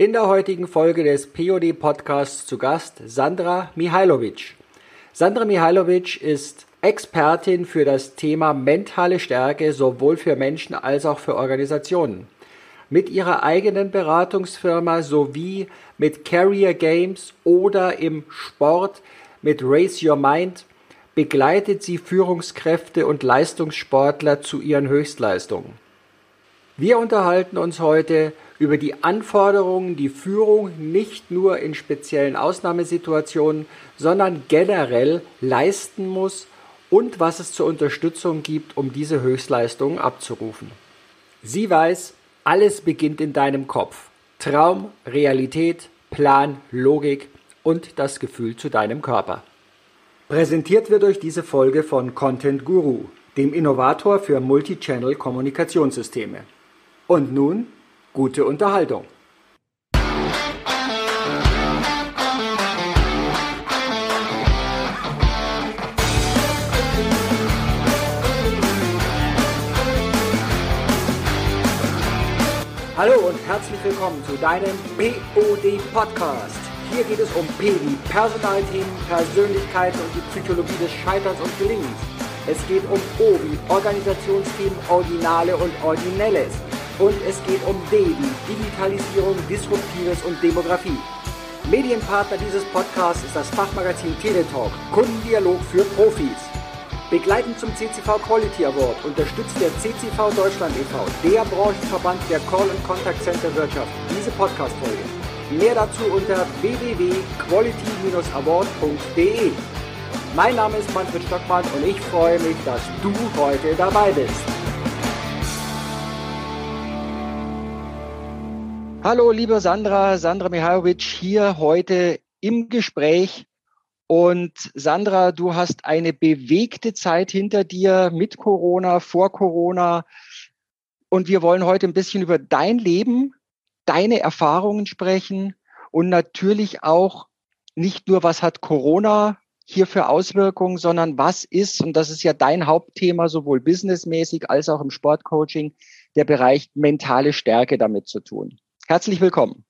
In der heutigen Folge des POD Podcasts zu Gast Sandra Mihailovic. Sandra Mihailovic ist Expertin für das Thema mentale Stärke sowohl für Menschen als auch für Organisationen. Mit ihrer eigenen Beratungsfirma sowie mit Carrier Games oder im Sport mit Raise Your Mind begleitet sie Führungskräfte und Leistungssportler zu ihren Höchstleistungen. Wir unterhalten uns heute über die Anforderungen, die Führung nicht nur in speziellen Ausnahmesituationen, sondern generell leisten muss und was es zur Unterstützung gibt, um diese Höchstleistungen abzurufen. Sie weiß, alles beginnt in deinem Kopf. Traum, Realität, Plan, Logik und das Gefühl zu deinem Körper. Präsentiert wird euch diese Folge von Content Guru, dem Innovator für Multichannel Kommunikationssysteme. Und nun gute Unterhaltung. Hallo und herzlich willkommen zu deinem POD Podcast. Hier geht es um P wie Personalthemen, Persönlichkeiten und die Psychologie des Scheiterns und Gelingens. Es geht um O wie Organisationsthemen, Originale und Originelles und es geht um wie Digitalisierung, Disruptives und Demografie. Medienpartner dieses Podcasts ist das Fachmagazin Teletalk, Kundendialog für Profis. Begleitend zum CCV Quality Award unterstützt der CCV Deutschland e.V., der Branchenverband der Call- und Contact Center Wirtschaft, diese Podcast-Folge. Mehr dazu unter www.quality-award.de. Mein Name ist Manfred Stockmann und ich freue mich, dass du heute dabei bist. Hallo, liebe Sandra, Sandra Mihajlovic hier heute im Gespräch. Und Sandra, du hast eine bewegte Zeit hinter dir mit Corona, vor Corona. Und wir wollen heute ein bisschen über dein Leben, deine Erfahrungen sprechen und natürlich auch nicht nur, was hat Corona hier für Auswirkungen, sondern was ist, und das ist ja dein Hauptthema, sowohl businessmäßig als auch im Sportcoaching, der Bereich mentale Stärke damit zu tun. Herzlich willkommen.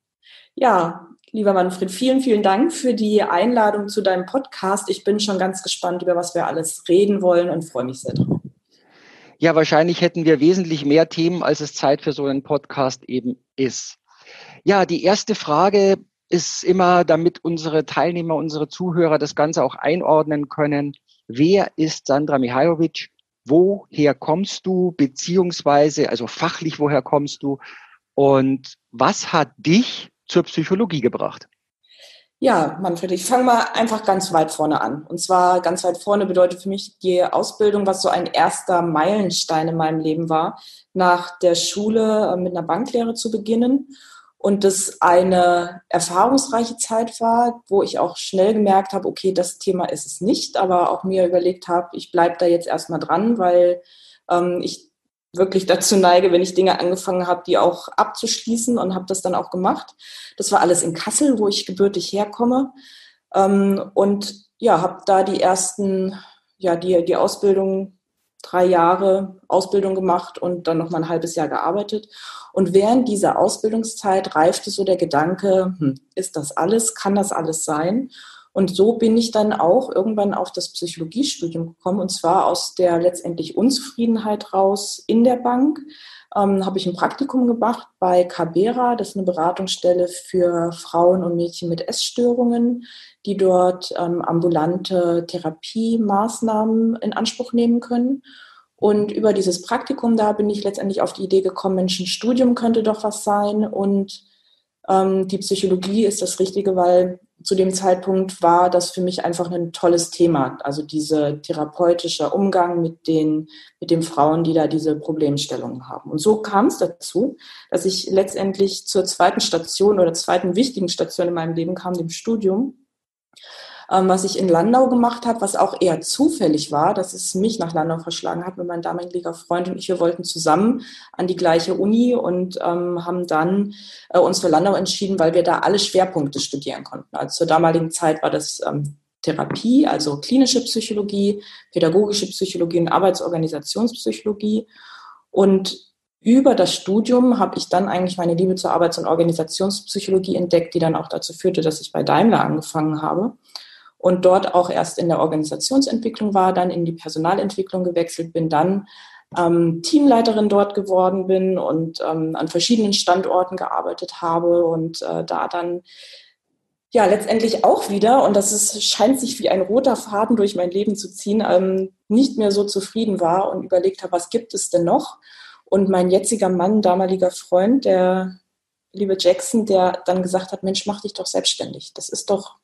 Ja, lieber Manfred, vielen, vielen Dank für die Einladung zu deinem Podcast. Ich bin schon ganz gespannt, über was wir alles reden wollen und freue mich sehr drauf. Ja, wahrscheinlich hätten wir wesentlich mehr Themen, als es Zeit für so einen Podcast eben ist. Ja, die erste Frage ist immer, damit unsere Teilnehmer, unsere Zuhörer das Ganze auch einordnen können. Wer ist Sandra Mihajlovic? Woher kommst du? Beziehungsweise, also fachlich, woher kommst du? Und was hat dich zur Psychologie gebracht? Ja, Manfred, ich fange mal einfach ganz weit vorne an. Und zwar ganz weit vorne bedeutet für mich die Ausbildung, was so ein erster Meilenstein in meinem Leben war, nach der Schule äh, mit einer Banklehre zu beginnen. Und das eine erfahrungsreiche Zeit war, wo ich auch schnell gemerkt habe, okay, das Thema ist es nicht, aber auch mir überlegt habe, ich bleibe da jetzt erstmal dran, weil ähm, ich wirklich dazu neige, wenn ich Dinge angefangen habe, die auch abzuschließen und habe das dann auch gemacht. Das war alles in Kassel, wo ich gebürtig herkomme. Ähm, und ja, habe da die ersten, ja, die, die Ausbildung, drei Jahre Ausbildung gemacht und dann noch mal ein halbes Jahr gearbeitet. Und während dieser Ausbildungszeit reifte so der Gedanke, hm, ist das alles? Kann das alles sein? Und so bin ich dann auch irgendwann auf das Psychologiestudium gekommen und zwar aus der letztendlich Unzufriedenheit raus in der Bank. Ähm, habe ich ein Praktikum gemacht bei Cabera, das ist eine Beratungsstelle für Frauen und Mädchen mit Essstörungen, die dort ähm, ambulante Therapiemaßnahmen in Anspruch nehmen können. Und über dieses Praktikum da bin ich letztendlich auf die Idee gekommen, Mensch, ein Studium könnte doch was sein und ähm, die Psychologie ist das Richtige, weil zu dem Zeitpunkt war das für mich einfach ein tolles Thema. Also dieser therapeutische Umgang mit den, mit den Frauen, die da diese Problemstellungen haben. Und so kam es dazu, dass ich letztendlich zur zweiten Station oder zweiten wichtigen Station in meinem Leben kam, dem Studium ähm, was ich in Landau gemacht habe, was auch eher zufällig war, dass es mich nach Landau verschlagen hat mit meinem damaligen Freund und ich. Wir wollten zusammen an die gleiche Uni und ähm, haben dann äh, uns für Landau entschieden, weil wir da alle Schwerpunkte studieren konnten. Also zur damaligen Zeit war das ähm, Therapie, also klinische Psychologie, pädagogische Psychologie und Arbeitsorganisationspsychologie. Und über das Studium habe ich dann eigentlich meine Liebe zur Arbeits- und Organisationspsychologie entdeckt, die dann auch dazu führte, dass ich bei Daimler angefangen habe und dort auch erst in der Organisationsentwicklung war, dann in die Personalentwicklung gewechselt bin, dann ähm, Teamleiterin dort geworden bin und ähm, an verschiedenen Standorten gearbeitet habe und äh, da dann ja letztendlich auch wieder, und das ist, scheint sich wie ein roter Faden durch mein Leben zu ziehen, ähm, nicht mehr so zufrieden war und überlegt habe, was gibt es denn noch? Und mein jetziger Mann, damaliger Freund, der liebe Jackson, der dann gesagt hat, Mensch, mach dich doch selbstständig. Das ist doch,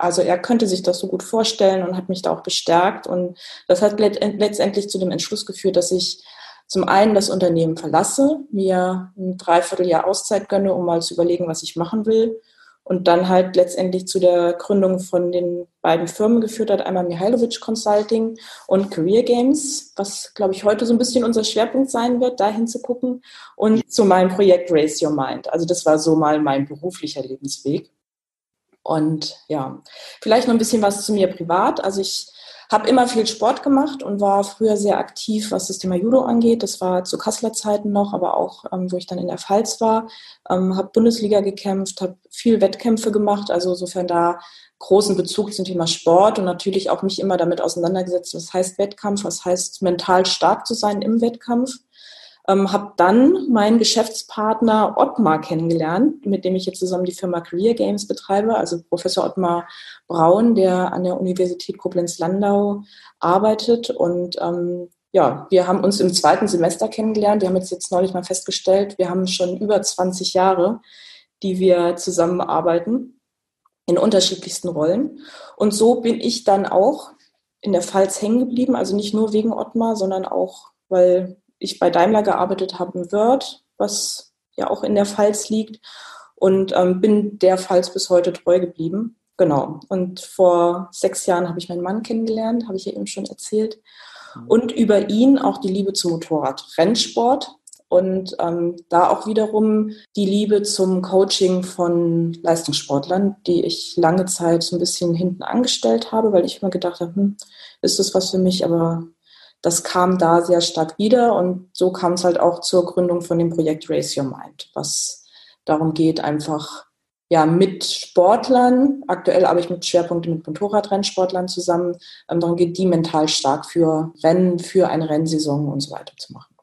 also er könnte sich das so gut vorstellen und hat mich da auch bestärkt. Und das hat letztendlich zu dem Entschluss geführt, dass ich zum einen das Unternehmen verlasse, mir ein Dreivierteljahr Auszeit gönne, um mal zu überlegen, was ich machen will und dann halt letztendlich zu der Gründung von den beiden Firmen geführt hat, einmal Mihailovic Consulting und Career Games, was, glaube ich, heute so ein bisschen unser Schwerpunkt sein wird, dahin zu gucken und zu meinem Projekt Raise Your Mind. Also das war so mal mein beruflicher Lebensweg. Und ja, vielleicht noch ein bisschen was zu mir privat. Also ich habe immer viel Sport gemacht und war früher sehr aktiv, was das Thema Judo angeht. Das war zu Kasseler Zeiten noch, aber auch, ähm, wo ich dann in der Pfalz war. Ähm, habe Bundesliga gekämpft, habe viel Wettkämpfe gemacht. Also insofern da großen Bezug zum Thema Sport und natürlich auch mich immer damit auseinandergesetzt, was heißt Wettkampf, was heißt mental stark zu sein im Wettkampf. Ähm, habe dann meinen Geschäftspartner Ottmar kennengelernt, mit dem ich jetzt zusammen die Firma Career Games betreibe, also Professor Ottmar Braun, der an der Universität Koblenz-Landau arbeitet. Und ähm, ja, wir haben uns im zweiten Semester kennengelernt. Wir haben jetzt, jetzt neulich mal festgestellt, wir haben schon über 20 Jahre, die wir zusammenarbeiten in unterschiedlichsten Rollen. Und so bin ich dann auch in der Pfalz hängen geblieben, also nicht nur wegen Ottmar, sondern auch, weil ich bei Daimler gearbeitet habe in Wörth, was ja auch in der Pfalz liegt und ähm, bin der Pfalz bis heute treu geblieben. Genau. Und vor sechs Jahren habe ich meinen Mann kennengelernt, habe ich ja eben schon erzählt. Mhm. Und über ihn auch die Liebe zum Motorrad Rennsport und ähm, da auch wiederum die Liebe zum Coaching von Leistungssportlern, die ich lange Zeit so ein bisschen hinten angestellt habe, weil ich immer gedacht habe, hm, ist das was für mich, aber das kam da sehr stark wieder und so kam es halt auch zur Gründung von dem Projekt Race Your Mind, was darum geht, einfach ja mit Sportlern, aktuell arbeite ich mit Schwerpunkten mit Motorradrennsportlern zusammen, ähm, darum geht, die mental stark für Rennen, für eine Rennsaison und so weiter zu machen.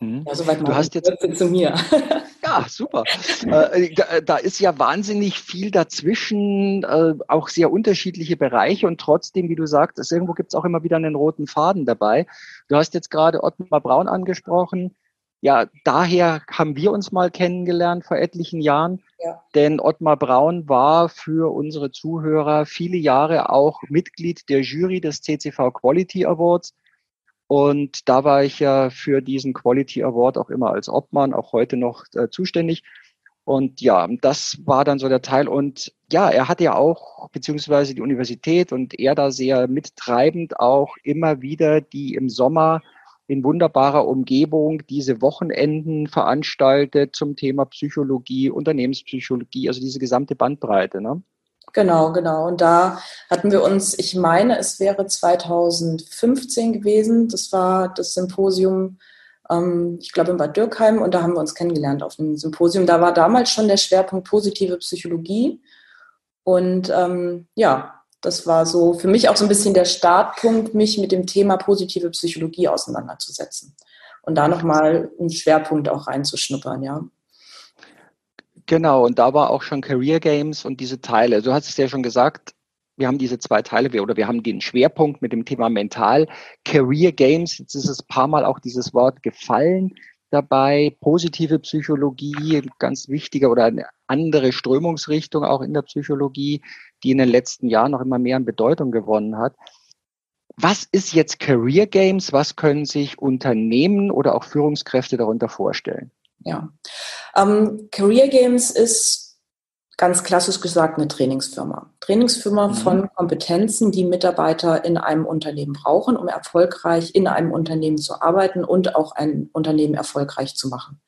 Mhm. Ja, soweit du hast jetzt zu mir. Ja, super. äh, da, da, ist ja wahnsinnig viel dazwischen, äh, auch sehr unterschiedliche Bereiche und trotzdem, wie du sagst, irgendwo gibt es auch immer wieder einen roten Faden dabei. Du hast jetzt gerade Ottmar Braun angesprochen. Ja, daher haben wir uns mal kennengelernt vor etlichen Jahren, ja. denn Ottmar Braun war für unsere Zuhörer viele Jahre auch Mitglied der Jury des CCV Quality Awards und da war ich ja für diesen Quality Award auch immer als Obmann, auch heute noch äh, zuständig. Und ja, das war dann so der Teil. Und ja, er hat ja auch, beziehungsweise die Universität und er da sehr mittreibend auch immer wieder die im Sommer in wunderbarer Umgebung diese Wochenenden veranstaltet zum Thema Psychologie, Unternehmenspsychologie, also diese gesamte Bandbreite. Ne? Genau, genau. Und da hatten wir uns, ich meine, es wäre 2015 gewesen. Das war das Symposium, ähm, ich glaube in Bad Dürkheim, und da haben wir uns kennengelernt auf dem Symposium. Da war damals schon der Schwerpunkt positive Psychologie. Und ähm, ja, das war so für mich auch so ein bisschen der Startpunkt, mich mit dem Thema positive Psychologie auseinanderzusetzen. Und da nochmal einen Schwerpunkt auch reinzuschnuppern, ja. Genau, und da war auch schon Career Games und diese Teile. Du hast es ja schon gesagt, wir haben diese zwei Teile oder wir haben den Schwerpunkt mit dem Thema Mental. Career Games, jetzt ist es paar Mal auch dieses Wort gefallen dabei. Positive Psychologie, ganz wichtiger oder eine andere Strömungsrichtung auch in der Psychologie, die in den letzten Jahren noch immer mehr an Bedeutung gewonnen hat. Was ist jetzt Career Games? Was können sich Unternehmen oder auch Führungskräfte darunter vorstellen? Ja. Ähm, Career Games ist ganz klassisch gesagt eine Trainingsfirma. Trainingsfirma mhm. von Kompetenzen, die Mitarbeiter in einem Unternehmen brauchen, um erfolgreich in einem Unternehmen zu arbeiten und auch ein Unternehmen erfolgreich zu machen.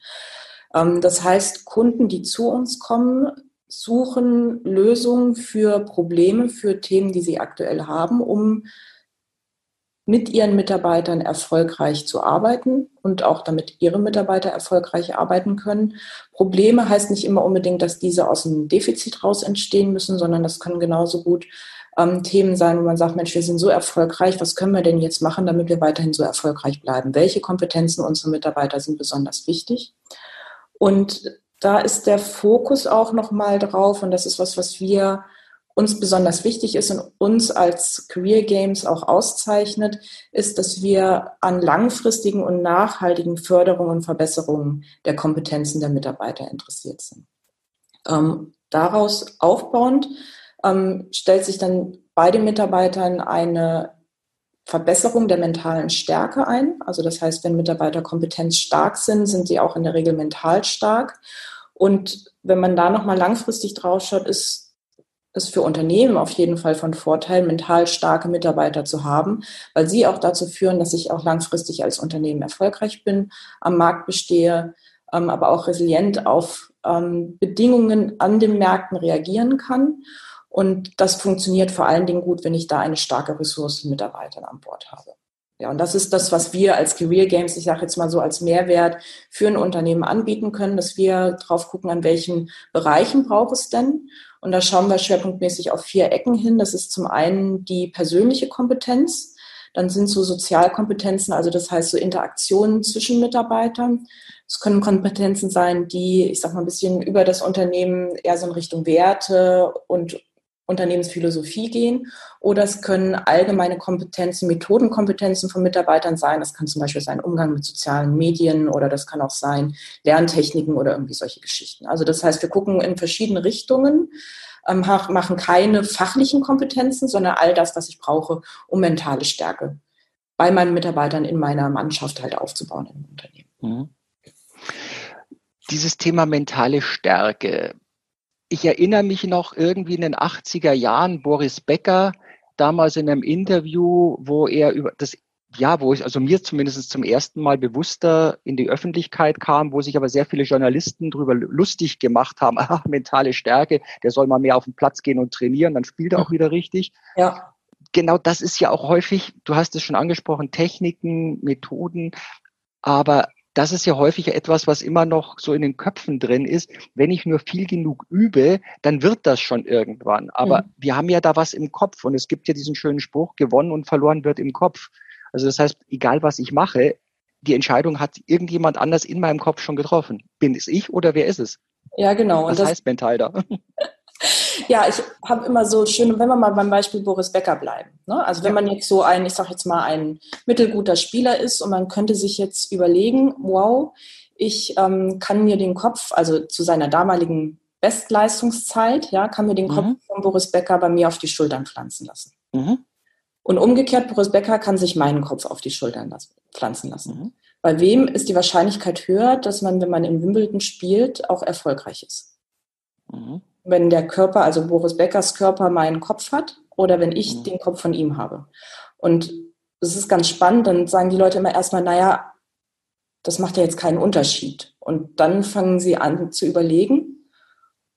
Ähm, das heißt, Kunden, die zu uns kommen, suchen Lösungen für Probleme, für Themen, die sie aktuell haben, um mit ihren Mitarbeitern erfolgreich zu arbeiten und auch damit ihre Mitarbeiter erfolgreich arbeiten können. Probleme heißt nicht immer unbedingt, dass diese aus einem Defizit raus entstehen müssen, sondern das können genauso gut ähm, Themen sein, wo man sagt, Mensch, wir sind so erfolgreich, was können wir denn jetzt machen, damit wir weiterhin so erfolgreich bleiben? Welche Kompetenzen unserer Mitarbeiter sind besonders wichtig? Und da ist der Fokus auch nochmal drauf und das ist was, was wir uns besonders wichtig ist und uns als Career Games auch auszeichnet, ist, dass wir an langfristigen und nachhaltigen Förderungen und Verbesserungen der Kompetenzen der Mitarbeiter interessiert sind. Ähm, daraus aufbauend ähm, stellt sich dann bei den Mitarbeitern eine Verbesserung der mentalen Stärke ein. Also das heißt, wenn Mitarbeiter kompetenzstark sind, sind sie auch in der Regel mental stark. Und wenn man da nochmal langfristig drauf schaut, ist ist für Unternehmen auf jeden Fall von Vorteil, mental starke Mitarbeiter zu haben, weil sie auch dazu führen, dass ich auch langfristig als Unternehmen erfolgreich bin, am Markt bestehe, ähm, aber auch resilient auf ähm, Bedingungen an den Märkten reagieren kann. Und das funktioniert vor allen Dingen gut, wenn ich da eine starke Ressource Mitarbeiter an Bord habe. Ja, und das ist das, was wir als Career Games, ich sage jetzt mal so als Mehrwert für ein Unternehmen anbieten können, dass wir drauf gucken, an welchen Bereichen braucht es denn. Und da schauen wir schwerpunktmäßig auf vier Ecken hin. Das ist zum einen die persönliche Kompetenz. Dann sind so Sozialkompetenzen, also das heißt so Interaktionen zwischen Mitarbeitern. Es können Kompetenzen sein, die, ich sag mal, ein bisschen über das Unternehmen eher so in Richtung Werte und Unternehmensphilosophie gehen oder es können allgemeine Kompetenzen, Methodenkompetenzen von Mitarbeitern sein. Das kann zum Beispiel sein Umgang mit sozialen Medien oder das kann auch sein Lerntechniken oder irgendwie solche Geschichten. Also das heißt, wir gucken in verschiedene Richtungen, ähm, machen keine fachlichen Kompetenzen, sondern all das, was ich brauche, um mentale Stärke bei meinen Mitarbeitern in meiner Mannschaft halt aufzubauen im Unternehmen. Mhm. Dieses Thema mentale Stärke, ich erinnere mich noch irgendwie in den 80er Jahren, Boris Becker, damals in einem Interview, wo er über das ja, wo ich also mir zumindest zum ersten Mal bewusster in die Öffentlichkeit kam, wo sich aber sehr viele Journalisten darüber lustig gemacht haben, ach, mentale Stärke, der soll mal mehr auf den Platz gehen und trainieren, dann spielt er auch wieder richtig. Ja. Genau das ist ja auch häufig, du hast es schon angesprochen, Techniken, Methoden, aber das ist ja häufig etwas, was immer noch so in den Köpfen drin ist. Wenn ich nur viel genug übe, dann wird das schon irgendwann. Aber mhm. wir haben ja da was im Kopf und es gibt ja diesen schönen Spruch, gewonnen und verloren wird im Kopf. Also das heißt, egal was ich mache, die Entscheidung hat irgendjemand anders in meinem Kopf schon getroffen. Bin es ich oder wer ist es? Ja, genau. Was heißt mental da? Ja, ich habe immer so schön, wenn wir mal beim Beispiel Boris Becker bleiben. Ne? Also wenn ja. man jetzt so ein, ich sage jetzt mal, ein mittelguter Spieler ist und man könnte sich jetzt überlegen, wow, ich ähm, kann mir den Kopf, also zu seiner damaligen Bestleistungszeit, ja, kann mir den mhm. Kopf von Boris Becker bei mir auf die Schultern pflanzen lassen. Mhm. Und umgekehrt, Boris Becker kann sich meinen Kopf auf die Schultern lassen, pflanzen lassen. Mhm. Bei wem ist die Wahrscheinlichkeit höher, dass man, wenn man im Wimbledon spielt, auch erfolgreich ist? Mhm wenn der Körper, also Boris Beckers Körper meinen Kopf hat oder wenn ich mhm. den Kopf von ihm habe. Und das ist ganz spannend, dann sagen die Leute immer erstmal, naja, das macht ja jetzt keinen Unterschied. Und dann fangen sie an zu überlegen.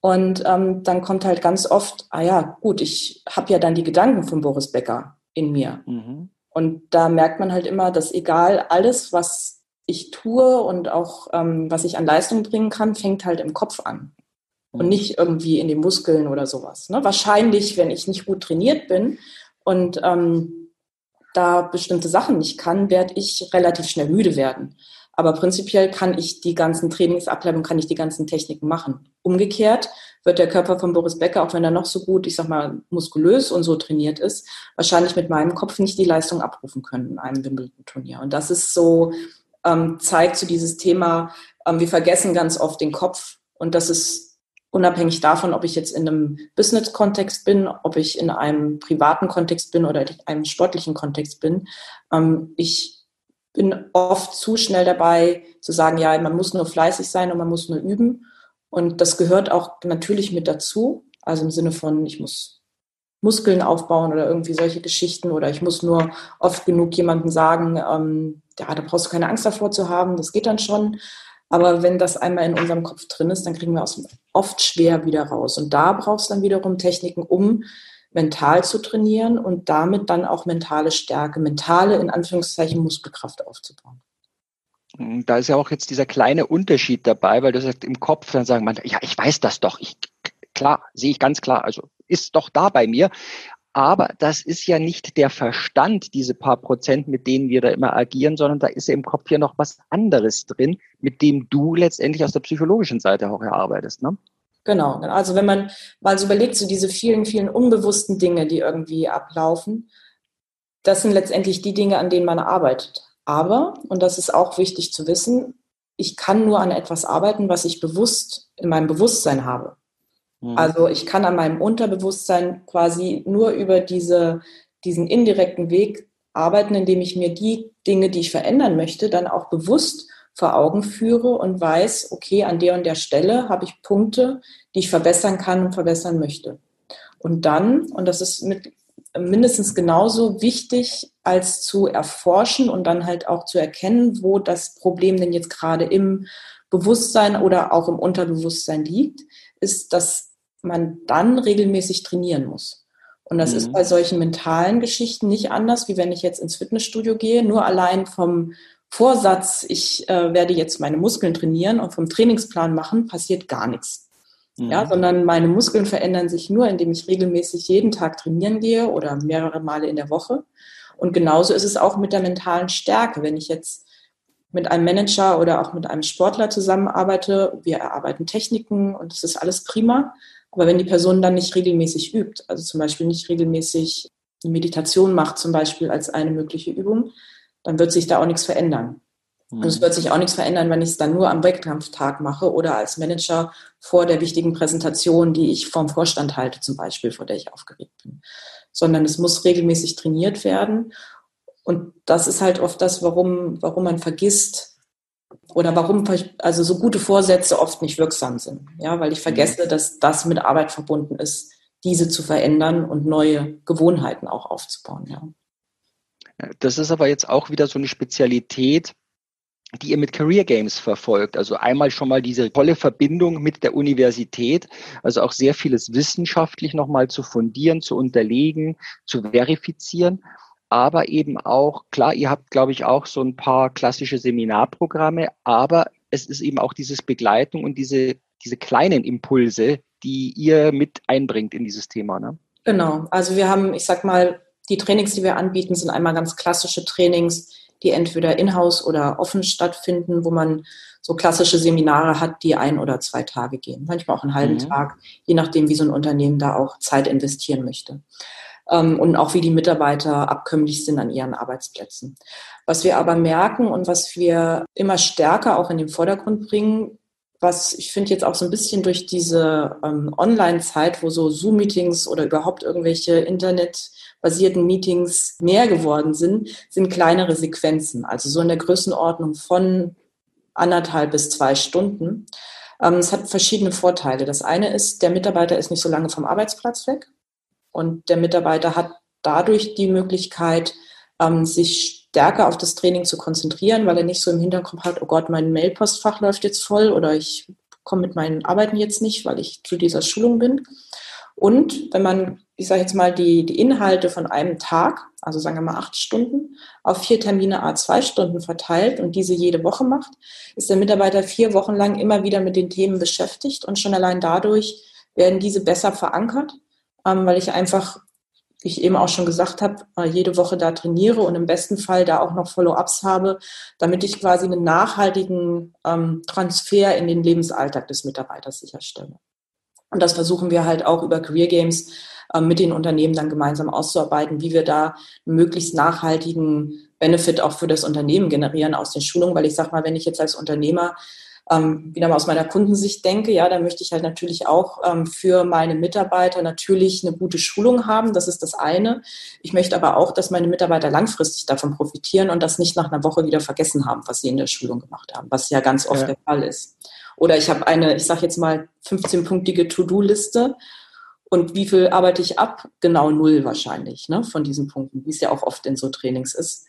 Und ähm, dann kommt halt ganz oft, ah ja, gut, ich habe ja dann die Gedanken von Boris Becker in mir. Mhm. Und da merkt man halt immer, dass egal alles, was ich tue und auch ähm, was ich an Leistung bringen kann, fängt halt im Kopf an und nicht irgendwie in den Muskeln oder sowas. Ne? Wahrscheinlich, wenn ich nicht gut trainiert bin und ähm, da bestimmte Sachen nicht kann, werde ich relativ schnell müde werden. Aber prinzipiell kann ich die ganzen Trainingsabläufe, kann ich die ganzen Techniken machen. Umgekehrt wird der Körper von Boris Becker, auch wenn er noch so gut, ich sag mal, muskulös und so trainiert ist, wahrscheinlich mit meinem Kopf nicht die Leistung abrufen können in einem Wimbledon-Turnier. Und das ist so, ähm, zeigt so dieses Thema, ähm, wir vergessen ganz oft den Kopf. Und das ist unabhängig davon, ob ich jetzt in einem Business-Kontext bin, ob ich in einem privaten Kontext bin oder in einem sportlichen Kontext bin. Ähm, ich bin oft zu schnell dabei zu sagen, ja, man muss nur fleißig sein und man muss nur üben. Und das gehört auch natürlich mit dazu. Also im Sinne von, ich muss Muskeln aufbauen oder irgendwie solche Geschichten oder ich muss nur oft genug jemandem sagen, ähm, ja, da brauchst du keine Angst davor zu haben, das geht dann schon. Aber wenn das einmal in unserem Kopf drin ist, dann kriegen wir es oft schwer wieder raus. Und da brauchst du dann wiederum Techniken, um mental zu trainieren und damit dann auch mentale Stärke, mentale in Anführungszeichen Muskelkraft aufzubauen. Da ist ja auch jetzt dieser kleine Unterschied dabei, weil du sagst, im Kopf dann sagen man, ja, ich weiß das doch, ich, klar, sehe ich ganz klar, also ist doch da bei mir. Aber das ist ja nicht der Verstand, diese paar Prozent, mit denen wir da immer agieren, sondern da ist ja im Kopf hier noch was anderes drin, mit dem du letztendlich aus der psychologischen Seite auch erarbeitest. Ne? Genau, also wenn man mal so überlegt, so diese vielen, vielen unbewussten Dinge, die irgendwie ablaufen, das sind letztendlich die Dinge, an denen man arbeitet. Aber, und das ist auch wichtig zu wissen, ich kann nur an etwas arbeiten, was ich bewusst in meinem Bewusstsein habe. Mhm. Also ich kann an meinem Unterbewusstsein quasi nur über diese, diesen indirekten Weg arbeiten, indem ich mir die Dinge, die ich verändern möchte, dann auch bewusst vor Augen führe und weiß, okay, an der und der Stelle habe ich Punkte, die ich verbessern kann und verbessern möchte. Und dann, und das ist mit mindestens genauso wichtig als zu erforschen und dann halt auch zu erkennen, wo das Problem denn jetzt gerade im Bewusstsein oder auch im Unterbewusstsein liegt, ist, dass man dann regelmäßig trainieren muss. Und das mhm. ist bei solchen mentalen Geschichten nicht anders, wie wenn ich jetzt ins Fitnessstudio gehe. Nur allein vom Vorsatz, ich äh, werde jetzt meine Muskeln trainieren und vom Trainingsplan machen, passiert gar nichts. Mhm. Ja, sondern meine Muskeln verändern sich nur, indem ich regelmäßig jeden Tag trainieren gehe oder mehrere Male in der Woche. Und genauso ist es auch mit der mentalen Stärke. Wenn ich jetzt mit einem Manager oder auch mit einem Sportler zusammenarbeite, wir erarbeiten Techniken und das ist alles prima. Aber wenn die Person dann nicht regelmäßig übt, also zum Beispiel nicht regelmäßig eine Meditation macht, zum Beispiel als eine mögliche Übung, dann wird sich da auch nichts verändern. Und es mhm. wird sich auch nichts verändern, wenn ich es dann nur am Wettkampftag mache oder als Manager vor der wichtigen Präsentation, die ich vom Vorstand halte, zum Beispiel, vor der ich aufgeregt bin. Sondern es muss regelmäßig trainiert werden. Und das ist halt oft das, warum, warum man vergisst, oder warum also so gute Vorsätze oft nicht wirksam sind. Ja, weil ich mhm. vergesse, dass das mit Arbeit verbunden ist, diese zu verändern und neue Gewohnheiten auch aufzubauen. Ja. Das ist aber jetzt auch wieder so eine Spezialität, die ihr mit Career Games verfolgt. Also einmal schon mal diese tolle Verbindung mit der Universität, also auch sehr vieles wissenschaftlich nochmal zu fundieren, zu unterlegen, zu verifizieren aber eben auch, klar, ihr habt, glaube ich, auch so ein paar klassische Seminarprogramme, aber es ist eben auch dieses Begleitung und diese, diese kleinen Impulse, die ihr mit einbringt in dieses Thema. Ne? Genau, also wir haben, ich sag mal, die Trainings, die wir anbieten, sind einmal ganz klassische Trainings, die entweder in-house oder offen stattfinden, wo man so klassische Seminare hat, die ein oder zwei Tage gehen, manchmal auch einen halben mhm. Tag, je nachdem, wie so ein Unternehmen da auch Zeit investieren möchte und auch wie die Mitarbeiter abkömmlich sind an ihren Arbeitsplätzen. Was wir aber merken und was wir immer stärker auch in den Vordergrund bringen, was ich finde jetzt auch so ein bisschen durch diese ähm, Online-Zeit, wo so Zoom-Meetings oder überhaupt irgendwelche internetbasierten Meetings mehr geworden sind, sind kleinere Sequenzen, also so in der Größenordnung von anderthalb bis zwei Stunden. Ähm, es hat verschiedene Vorteile. Das eine ist, der Mitarbeiter ist nicht so lange vom Arbeitsplatz weg. Und der Mitarbeiter hat dadurch die Möglichkeit, ähm, sich stärker auf das Training zu konzentrieren, weil er nicht so im Hinterkopf hat, oh Gott, mein Mailpostfach läuft jetzt voll oder ich komme mit meinen Arbeiten jetzt nicht, weil ich zu dieser Schulung bin. Und wenn man, ich sage jetzt mal, die, die Inhalte von einem Tag, also sagen wir mal acht Stunden, auf vier Termine a zwei Stunden verteilt und diese jede Woche macht, ist der Mitarbeiter vier Wochen lang immer wieder mit den Themen beschäftigt und schon allein dadurch werden diese besser verankert ähm, weil ich einfach, wie ich eben auch schon gesagt habe, äh, jede Woche da trainiere und im besten Fall da auch noch Follow-ups habe, damit ich quasi einen nachhaltigen ähm, Transfer in den Lebensalltag des Mitarbeiters sicherstelle. Und das versuchen wir halt auch über Career Games äh, mit den Unternehmen dann gemeinsam auszuarbeiten, wie wir da einen möglichst nachhaltigen Benefit auch für das Unternehmen generieren aus den Schulungen, weil ich sage mal, wenn ich jetzt als Unternehmer ähm, wieder mal aus meiner Kundensicht denke, ja, da möchte ich halt natürlich auch ähm, für meine Mitarbeiter natürlich eine gute Schulung haben. Das ist das eine. Ich möchte aber auch, dass meine Mitarbeiter langfristig davon profitieren und das nicht nach einer Woche wieder vergessen haben, was sie in der Schulung gemacht haben, was ja ganz oft ja. der Fall ist. Oder ich habe eine, ich sage jetzt mal, 15-punktige To-Do-Liste. Und wie viel arbeite ich ab? Genau null wahrscheinlich ne, von diesen Punkten, wie es ja auch oft in so Trainings ist.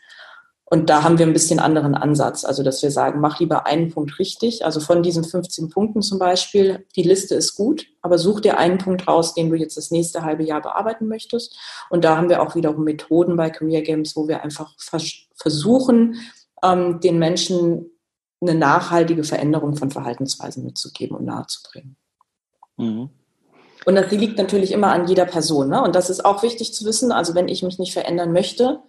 Und da haben wir ein bisschen anderen Ansatz. Also, dass wir sagen, mach lieber einen Punkt richtig. Also von diesen 15 Punkten zum Beispiel, die Liste ist gut, aber such dir einen Punkt raus, den du jetzt das nächste halbe Jahr bearbeiten möchtest. Und da haben wir auch wiederum Methoden bei Career Games, wo wir einfach versuchen, ähm, den Menschen eine nachhaltige Veränderung von Verhaltensweisen mitzugeben und nahezubringen. Mhm. Und das liegt natürlich immer an jeder Person. Ne? Und das ist auch wichtig zu wissen. Also wenn ich mich nicht verändern möchte,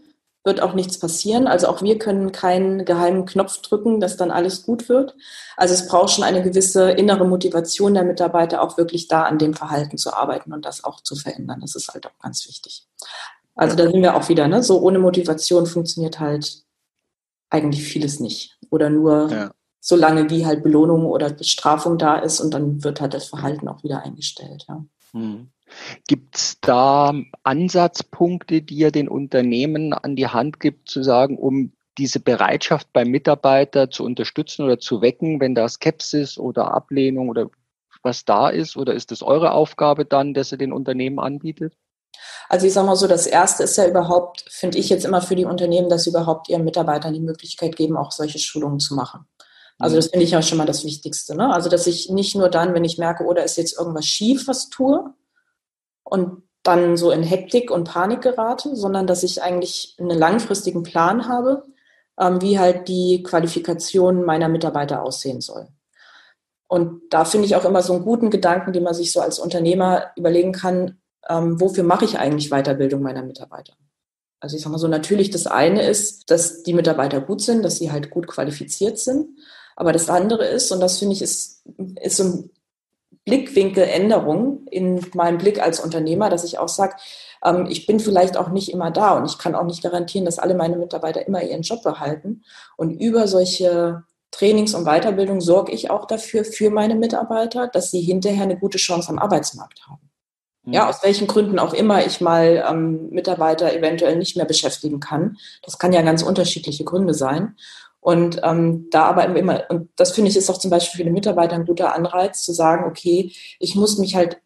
wird auch nichts passieren. Also auch wir können keinen geheimen Knopf drücken, dass dann alles gut wird. Also es braucht schon eine gewisse innere Motivation der Mitarbeiter, auch wirklich da an dem Verhalten zu arbeiten und das auch zu verändern. Das ist halt auch ganz wichtig. Also da sind wir auch wieder, ne? So ohne Motivation funktioniert halt eigentlich vieles nicht. Oder nur ja. so lange, wie halt Belohnung oder Bestrafung da ist und dann wird halt das Verhalten auch wieder eingestellt. Ja. Hm. Gibt es da Ansatzpunkte, die ihr den Unternehmen an die Hand gibt, zu sagen, um diese Bereitschaft beim Mitarbeiter zu unterstützen oder zu wecken, wenn da Skepsis oder Ablehnung oder was da ist? Oder ist das eure Aufgabe dann, dass ihr den Unternehmen anbietet? Also ich sage mal so, das Erste ist ja überhaupt, finde ich jetzt immer für die Unternehmen, dass sie überhaupt ihren Mitarbeitern die Möglichkeit geben, auch solche Schulungen zu machen. Also mhm. das finde ich ja schon mal das Wichtigste. Ne? Also dass ich nicht nur dann, wenn ich merke, oder oh, ist jetzt irgendwas schief, was tue, und dann so in Hektik und Panik gerate, sondern dass ich eigentlich einen langfristigen Plan habe, ähm, wie halt die Qualifikation meiner Mitarbeiter aussehen soll. Und da finde ich auch immer so einen guten Gedanken, den man sich so als Unternehmer überlegen kann, ähm, wofür mache ich eigentlich Weiterbildung meiner Mitarbeiter? Also ich sage mal so, natürlich das eine ist, dass die Mitarbeiter gut sind, dass sie halt gut qualifiziert sind. Aber das andere ist, und das finde ich ist, ist so ein Blickwinkeländerung in meinem Blick als Unternehmer, dass ich auch sage, ähm, ich bin vielleicht auch nicht immer da und ich kann auch nicht garantieren, dass alle meine Mitarbeiter immer ihren Job behalten. Und über solche Trainings- und Weiterbildung sorge ich auch dafür, für meine Mitarbeiter, dass sie hinterher eine gute Chance am Arbeitsmarkt haben. Ja, mhm. aus welchen Gründen auch immer ich mal ähm, Mitarbeiter eventuell nicht mehr beschäftigen kann. Das kann ja ganz unterschiedliche Gründe sein. Und ähm, da aber immer, und das finde ich ist auch zum Beispiel für die Mitarbeiter ein guter Anreiz, zu sagen, okay, ich muss mich halt,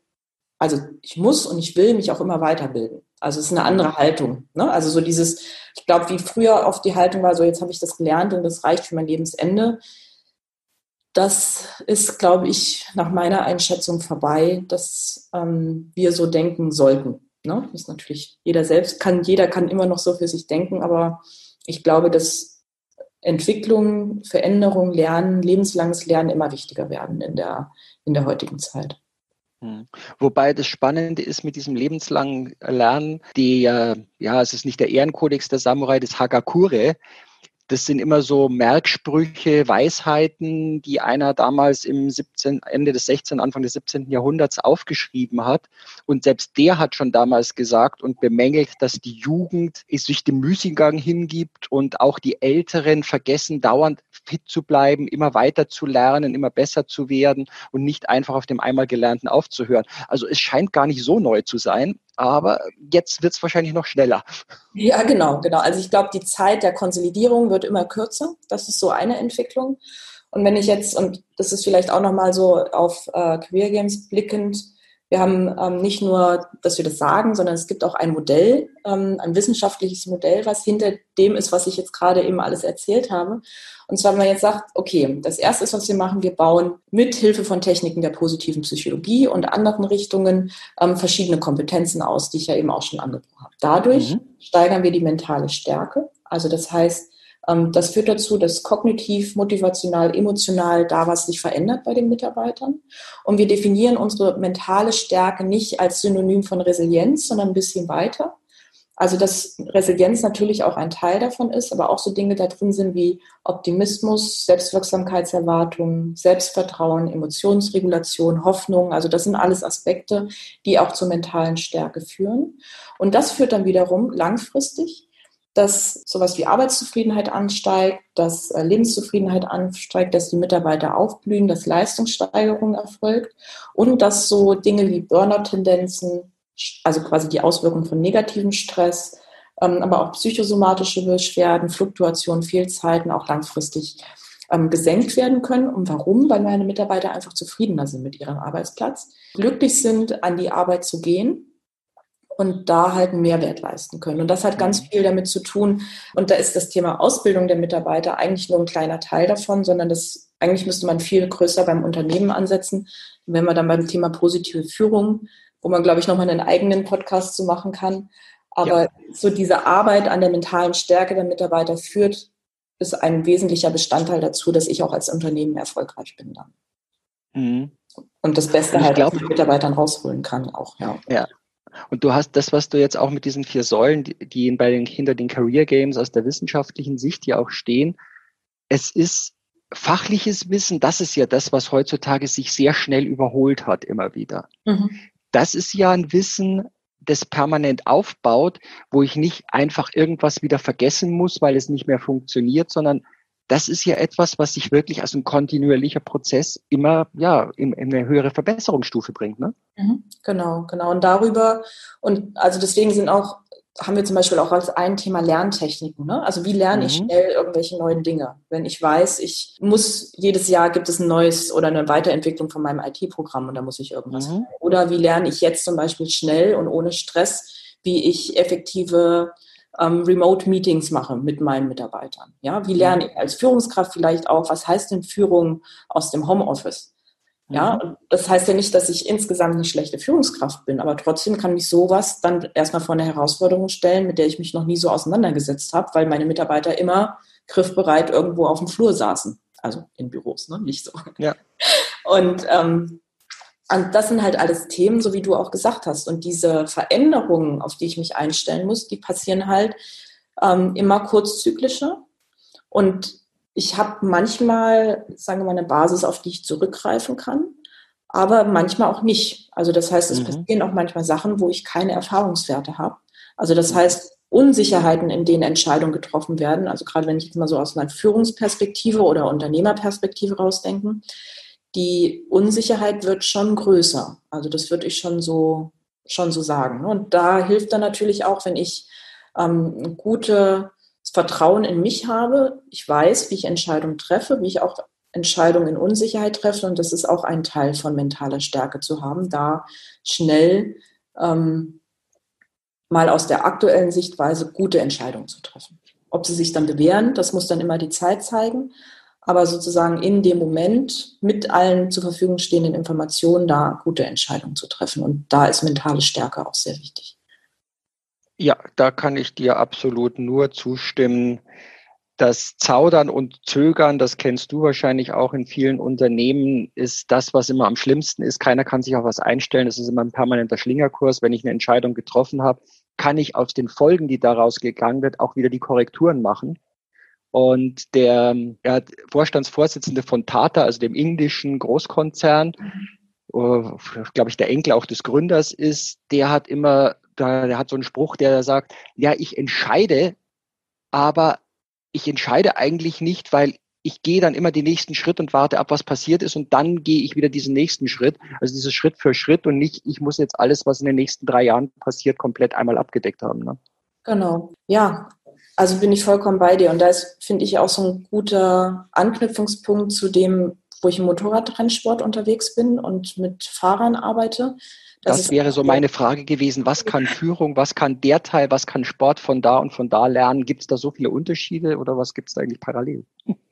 also ich muss und ich will mich auch immer weiterbilden. Also es ist eine andere Haltung. Ne? Also so dieses, ich glaube, wie früher oft die Haltung war, so jetzt habe ich das gelernt und das reicht für mein Lebensende. Das ist, glaube ich, nach meiner Einschätzung vorbei, dass ähm, wir so denken sollten. Ne? Das ist natürlich, jeder selbst kann, jeder kann immer noch so für sich denken, aber ich glaube, dass Entwicklung, Veränderung, Lernen, lebenslanges Lernen immer wichtiger werden in der, in der heutigen Zeit. Hm. Wobei das Spannende ist mit diesem lebenslangen Lernen, die ja, es ist nicht der Ehrenkodex der Samurai, das Hagakure, das sind immer so Merksprüche, Weisheiten, die einer damals im 17, Ende des 16., Anfang des 17. Jahrhunderts aufgeschrieben hat. Und selbst der hat schon damals gesagt und bemängelt, dass die Jugend sich dem Müßiggang hingibt und auch die Älteren vergessen, dauernd fit zu bleiben, immer weiter zu lernen, immer besser zu werden und nicht einfach auf dem einmal Gelernten aufzuhören. Also es scheint gar nicht so neu zu sein aber jetzt wird es wahrscheinlich noch schneller. Ja, genau, genau. Also ich glaube, die Zeit der Konsolidierung wird immer kürzer. Das ist so eine Entwicklung. Und wenn ich jetzt, und das ist vielleicht auch nochmal so auf äh, Career Games blickend, wir haben ähm, nicht nur, dass wir das sagen, sondern es gibt auch ein Modell, ähm, ein wissenschaftliches Modell, was hinter dem ist, was ich jetzt gerade eben alles erzählt habe. Und zwar, wenn man jetzt sagt, okay, das erste ist, was wir machen, wir bauen mit Hilfe von Techniken der positiven Psychologie und anderen Richtungen ähm, verschiedene Kompetenzen aus, die ich ja eben auch schon angesprochen habe. Dadurch mhm. steigern wir die mentale Stärke. Also das heißt, das führt dazu, dass kognitiv, motivational, emotional da was sich verändert bei den Mitarbeitern. Und wir definieren unsere mentale Stärke nicht als Synonym von Resilienz, sondern ein bisschen weiter. Also dass Resilienz natürlich auch ein Teil davon ist, aber auch so Dinge da drin sind wie Optimismus, Selbstwirksamkeitserwartung, Selbstvertrauen, Emotionsregulation, Hoffnung. Also das sind alles Aspekte, die auch zur mentalen Stärke führen. Und das führt dann wiederum langfristig dass sowas wie Arbeitszufriedenheit ansteigt, dass äh, Lebenszufriedenheit ansteigt, dass die Mitarbeiter aufblühen, dass Leistungssteigerung erfolgt und dass so Dinge wie Burnout-Tendenzen, also quasi die Auswirkungen von negativem Stress, ähm, aber auch psychosomatische Beschwerden, Fluktuationen, Fehlzeiten auch langfristig ähm, gesenkt werden können. Und warum? Weil meine Mitarbeiter einfach zufriedener sind mit ihrem Arbeitsplatz, glücklich sind, an die Arbeit zu gehen und da halt einen Mehrwert leisten können. Und das hat ganz mhm. viel damit zu tun. Und da ist das Thema Ausbildung der Mitarbeiter eigentlich nur ein kleiner Teil davon, sondern das eigentlich müsste man viel größer beim Unternehmen ansetzen. Wenn man dann beim Thema positive Führung, wo man, glaube ich, nochmal einen eigenen Podcast zu machen kann. Aber ja. so diese Arbeit an der mentalen Stärke der Mitarbeiter führt, ist ein wesentlicher Bestandteil dazu, dass ich auch als Unternehmen erfolgreich bin dann. Mhm. Und das Beste halt glaub, aus den Mitarbeitern rausholen kann auch, ja. Ja, und du hast das, was du jetzt auch mit diesen vier Säulen, die, die bei den, hinter den Career Games aus der wissenschaftlichen Sicht ja auch stehen, es ist fachliches Wissen, das ist ja das, was heutzutage sich sehr schnell überholt hat, immer wieder. Mhm. Das ist ja ein Wissen, das permanent aufbaut, wo ich nicht einfach irgendwas wieder vergessen muss, weil es nicht mehr funktioniert, sondern das ist ja etwas, was sich wirklich als ein kontinuierlicher Prozess immer ja in, in eine höhere Verbesserungsstufe bringt. Ne? Mhm, genau, genau. Und darüber, und also deswegen sind auch, haben wir zum Beispiel auch als ein Thema Lerntechniken. Ne? Also wie lerne mhm. ich schnell irgendwelche neuen Dinge? Wenn ich weiß, ich muss, jedes Jahr gibt es ein neues oder eine Weiterentwicklung von meinem IT-Programm und da muss ich irgendwas. Mhm. Oder wie lerne ich jetzt zum Beispiel schnell und ohne Stress, wie ich effektive ähm, Remote-Meetings mache mit meinen Mitarbeitern. Ja, wie lerne ich als Führungskraft vielleicht auch, was heißt denn Führung aus dem Homeoffice? Ja, mhm. das heißt ja nicht, dass ich insgesamt eine schlechte Führungskraft bin, aber trotzdem kann mich sowas dann erstmal vor eine Herausforderung stellen, mit der ich mich noch nie so auseinandergesetzt habe, weil meine Mitarbeiter immer griffbereit irgendwo auf dem Flur saßen. Also in Büros, ne? Nicht so. Ja. Und ähm, und das sind halt alles Themen, so wie du auch gesagt hast. Und diese Veränderungen, auf die ich mich einstellen muss, die passieren halt ähm, immer kurzzyklischer. Und ich habe manchmal, sagen wir mal, eine Basis, auf die ich zurückgreifen kann, aber manchmal auch nicht. Also das heißt, es mhm. passieren auch manchmal Sachen, wo ich keine Erfahrungswerte habe. Also das mhm. heißt, Unsicherheiten, in denen Entscheidungen getroffen werden, also gerade wenn ich jetzt mal so aus einer Führungsperspektive oder Unternehmerperspektive rausdenken, die Unsicherheit wird schon größer. Also das würde ich schon so, schon so sagen. Und da hilft dann natürlich auch, wenn ich ähm, gutes Vertrauen in mich habe, ich weiß, wie ich Entscheidungen treffe, wie ich auch Entscheidungen in Unsicherheit treffe. Und das ist auch ein Teil von mentaler Stärke zu haben, da schnell ähm, mal aus der aktuellen Sichtweise gute Entscheidungen zu treffen. Ob sie sich dann bewähren, das muss dann immer die Zeit zeigen aber sozusagen in dem Moment mit allen zur Verfügung stehenden Informationen da gute Entscheidungen zu treffen. Und da ist mentale Stärke auch sehr wichtig. Ja, da kann ich dir absolut nur zustimmen. Das Zaudern und Zögern, das kennst du wahrscheinlich auch in vielen Unternehmen, ist das, was immer am schlimmsten ist. Keiner kann sich auf was einstellen. Das ist immer ein permanenter Schlingerkurs. Wenn ich eine Entscheidung getroffen habe, kann ich aus den Folgen, die daraus gegangen wird, auch wieder die Korrekturen machen. Und der ja, Vorstandsvorsitzende von Tata, also dem indischen Großkonzern, mhm. glaube ich, der Enkel auch des Gründers ist, der hat immer, der hat so einen Spruch, der sagt, ja, ich entscheide, aber ich entscheide eigentlich nicht, weil ich gehe dann immer den nächsten Schritt und warte ab, was passiert ist und dann gehe ich wieder diesen nächsten Schritt. Also dieses Schritt für Schritt und nicht, ich muss jetzt alles, was in den nächsten drei Jahren passiert, komplett einmal abgedeckt haben. Ne? Genau. Ja, also bin ich vollkommen bei dir. Und da ist, finde ich, auch so ein guter Anknüpfungspunkt zu dem, wo ich im Motorradrennsport unterwegs bin und mit Fahrern arbeite. Das, das wäre so meine Frage gewesen. Was kann Führung, was kann der Teil, was kann Sport von da und von da lernen? Gibt es da so viele Unterschiede oder was gibt es da eigentlich parallel?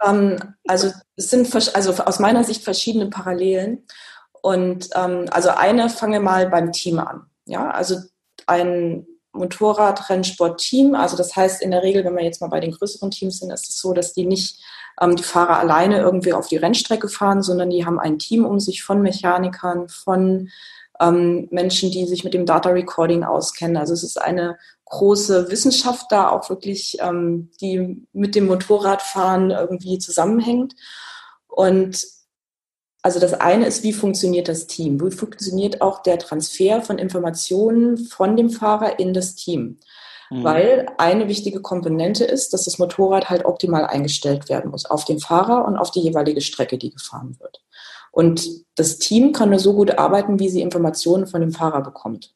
Ähm, also es sind also aus meiner Sicht verschiedene Parallelen. Und ähm, also eine fange mal beim Team an. Ja, also ein Motorradrennsport-Team. Also das heißt in der Regel, wenn wir jetzt mal bei den größeren Teams sind, ist es so, dass die nicht ähm, die Fahrer alleine irgendwie auf die Rennstrecke fahren, sondern die haben ein Team um sich von Mechanikern, von ähm, Menschen, die sich mit dem Data Recording auskennen. Also es ist eine große Wissenschaft da auch wirklich, ähm, die mit dem Motorradfahren irgendwie zusammenhängt. Und also das eine ist, wie funktioniert das Team? Wie funktioniert auch der Transfer von Informationen von dem Fahrer in das Team? Mhm. Weil eine wichtige Komponente ist, dass das Motorrad halt optimal eingestellt werden muss auf den Fahrer und auf die jeweilige Strecke, die gefahren wird. Und das Team kann nur so gut arbeiten, wie sie Informationen von dem Fahrer bekommt.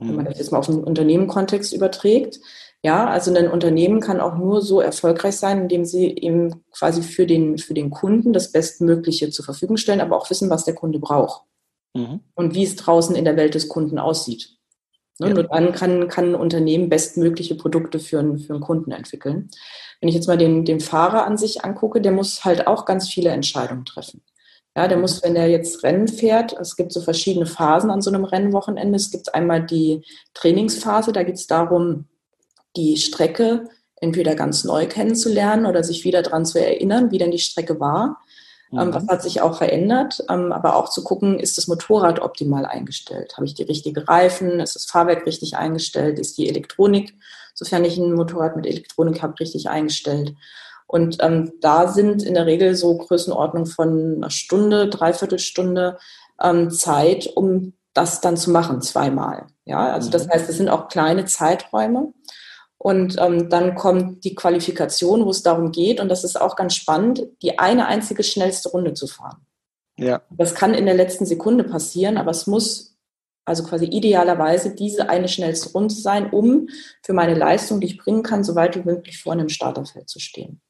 Mhm. Wenn man das jetzt mal auf den Unternehmenkontext überträgt, ja, also ein Unternehmen kann auch nur so erfolgreich sein, indem sie eben quasi für den, für den Kunden das Bestmögliche zur Verfügung stellen, aber auch wissen, was der Kunde braucht mhm. und wie es draußen in der Welt des Kunden aussieht. Ne? Ja. Nur dann kann, kann ein Unternehmen bestmögliche Produkte für einen, für einen Kunden entwickeln. Wenn ich jetzt mal den, den Fahrer an sich angucke, der muss halt auch ganz viele Entscheidungen treffen. Ja, der muss, wenn er jetzt Rennen fährt, es gibt so verschiedene Phasen an so einem Rennwochenende. Es gibt einmal die Trainingsphase, da geht es darum, die Strecke entweder ganz neu kennenzulernen oder sich wieder daran zu erinnern, wie denn die Strecke war. Ähm, mhm. was hat sich auch verändert? Ähm, aber auch zu gucken, ist das Motorrad optimal eingestellt? Habe ich die richtigen Reifen? Ist das Fahrwerk richtig eingestellt? Ist die Elektronik, sofern ich ein Motorrad mit Elektronik habe, richtig eingestellt? Und ähm, da sind in der Regel so Größenordnung von einer Stunde, Dreiviertelstunde ähm, Zeit, um das dann zu machen, zweimal. Ja, also das mhm. heißt, es sind auch kleine Zeiträume. Und ähm, dann kommt die Qualifikation, wo es darum geht, und das ist auch ganz spannend, die eine einzige schnellste Runde zu fahren. Ja. Das kann in der letzten Sekunde passieren, aber es muss also quasi idealerweise diese eine schnellste Runde sein, um für meine Leistung, die ich bringen kann, so weit wie möglich vor einem Starterfeld zu stehen.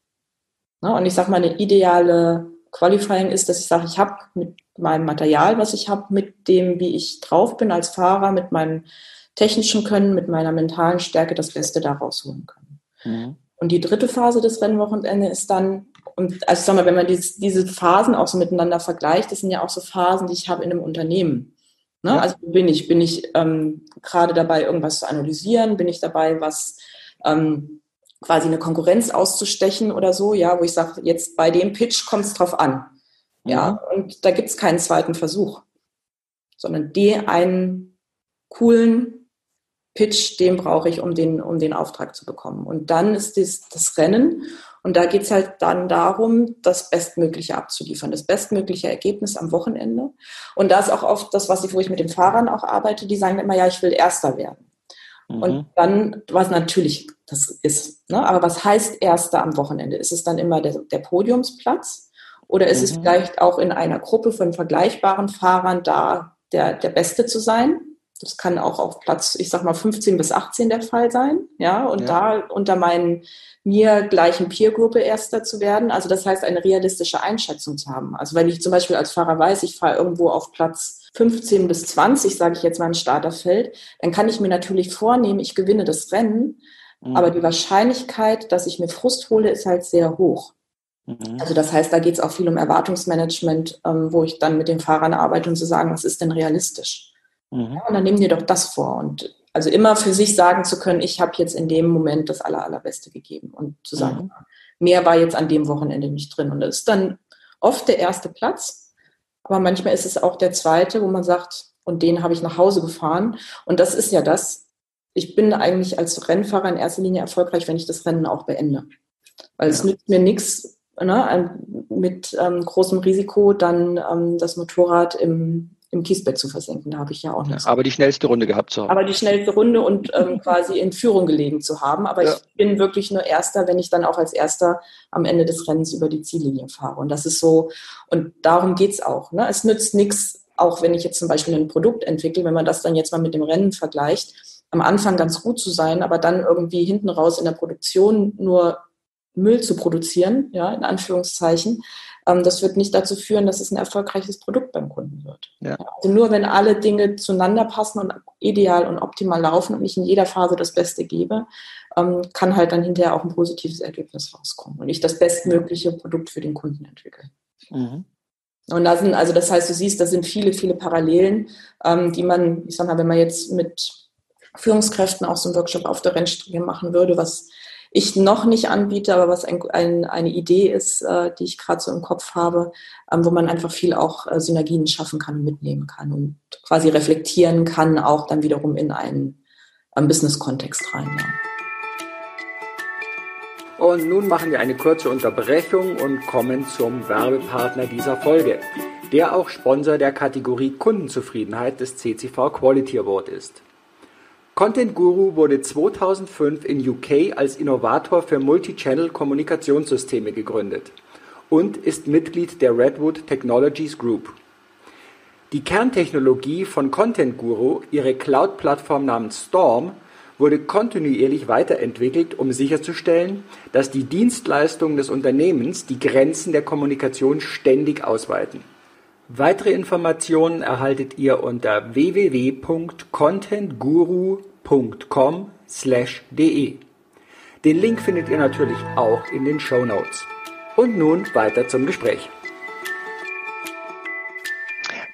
Ne? Und ich sage mal, eine ideale Qualifying ist, dass ich sage, ich habe mit meinem Material, was ich habe, mit dem, wie ich drauf bin als Fahrer, mit meinem technischen Können, mit meiner mentalen Stärke das Beste da rausholen können. Mhm. Und die dritte Phase des Rennwochenendes ist dann, und also sag mal, wenn man dieses, diese Phasen auch so miteinander vergleicht, das sind ja auch so Phasen, die ich habe in einem Unternehmen. Ne? Ja. Also bin ich, bin ich ähm, gerade dabei, irgendwas zu analysieren, bin ich dabei, was ähm, quasi eine Konkurrenz auszustechen oder so, ja, wo ich sage, jetzt bei dem Pitch kommt es drauf an. Ja, mhm. und da gibt es keinen zweiten Versuch, sondern den einen coolen, Pitch, den brauche ich, um den, um den Auftrag zu bekommen. Und dann ist das, das Rennen. Und da geht es halt dann darum, das Bestmögliche abzuliefern, das bestmögliche Ergebnis am Wochenende. Und da ist auch oft das, was ich, wo ich mit den Fahrern auch arbeite, die sagen immer, ja, ich will Erster werden. Mhm. Und dann, was natürlich das ist, ne? aber was heißt Erster am Wochenende? Ist es dann immer der, der Podiumsplatz? Oder ist mhm. es vielleicht auch in einer Gruppe von vergleichbaren Fahrern da, der, der Beste zu sein? Das kann auch auf Platz, ich sag mal, 15 bis 18 der Fall sein. Ja, und ja. da unter meinen mir gleichen Peergruppe Erster zu werden. Also das heißt, eine realistische Einschätzung zu haben. Also wenn ich zum Beispiel als Fahrer weiß, ich fahre irgendwo auf Platz 15 bis 20, sage ich jetzt mal ein Starterfeld, dann kann ich mir natürlich vornehmen, ich gewinne das Rennen. Mhm. Aber die Wahrscheinlichkeit, dass ich mir Frust hole, ist halt sehr hoch. Mhm. Also das heißt, da geht es auch viel um Erwartungsmanagement, ähm, wo ich dann mit den Fahrern arbeite und zu sagen, was ist denn realistisch? Mhm. Ja, und dann nimm dir doch das vor. Und also immer für sich sagen zu können, ich habe jetzt in dem Moment das Aller, Allerbeste gegeben. Und zu sagen, mhm. mehr war jetzt an dem Wochenende nicht drin. Und das ist dann oft der erste Platz. Aber manchmal ist es auch der zweite, wo man sagt, und den habe ich nach Hause gefahren. Und das ist ja das. Ich bin eigentlich als Rennfahrer in erster Linie erfolgreich, wenn ich das Rennen auch beende. Weil ja. es nützt mir nichts, ne, mit ähm, großem Risiko dann ähm, das Motorrad im im Kiesbett zu versenken. Da habe ich ja auch nicht. Ja, aber die schnellste Runde gehabt zu haben. Aber die schnellste Runde und ähm, quasi in Führung gelegen zu haben. Aber ja. ich bin wirklich nur Erster, wenn ich dann auch als Erster am Ende des Rennens über die Ziellinie fahre. Und das ist so, und darum geht's auch. Ne? Es nützt nichts, auch wenn ich jetzt zum Beispiel ein Produkt entwickle, wenn man das dann jetzt mal mit dem Rennen vergleicht, am Anfang ganz gut zu sein, aber dann irgendwie hinten raus in der Produktion nur Müll zu produzieren, ja, in Anführungszeichen, das wird nicht dazu führen, dass es ein erfolgreiches Produkt beim Kunden wird. Ja. Also nur wenn alle Dinge zueinander passen und ideal und optimal laufen und ich in jeder Phase das Beste gebe, ähm, kann halt dann hinterher auch ein positives Ergebnis rauskommen und ich das bestmögliche Produkt für den Kunden entwickle. Mhm. Und da sind, also das heißt, du siehst, da sind viele, viele Parallelen, ähm, die man, ich sag mal, wenn man jetzt mit Führungskräften auch so einen Workshop auf der Rennstrecke machen würde, was ich noch nicht anbiete, aber was ein, ein, eine Idee ist, äh, die ich gerade so im Kopf habe, ähm, wo man einfach viel auch äh, Synergien schaffen kann und mitnehmen kann und quasi reflektieren kann, auch dann wiederum in einen, einen Business-Kontext rein. Ja. Und nun machen wir eine kurze Unterbrechung und kommen zum Werbepartner dieser Folge, der auch Sponsor der Kategorie Kundenzufriedenheit des CCV Quality Award ist. Content Guru wurde 2005 in UK als Innovator für Multichannel-Kommunikationssysteme gegründet und ist Mitglied der Redwood Technologies Group. Die Kerntechnologie von Content Guru, ihre Cloud-Plattform namens Storm, wurde kontinuierlich weiterentwickelt, um sicherzustellen, dass die Dienstleistungen des Unternehmens die Grenzen der Kommunikation ständig ausweiten Weitere Informationen erhaltet ihr unter www.contentguru.com/de. Den Link findet ihr natürlich auch in den Show Notes. Und nun weiter zum Gespräch.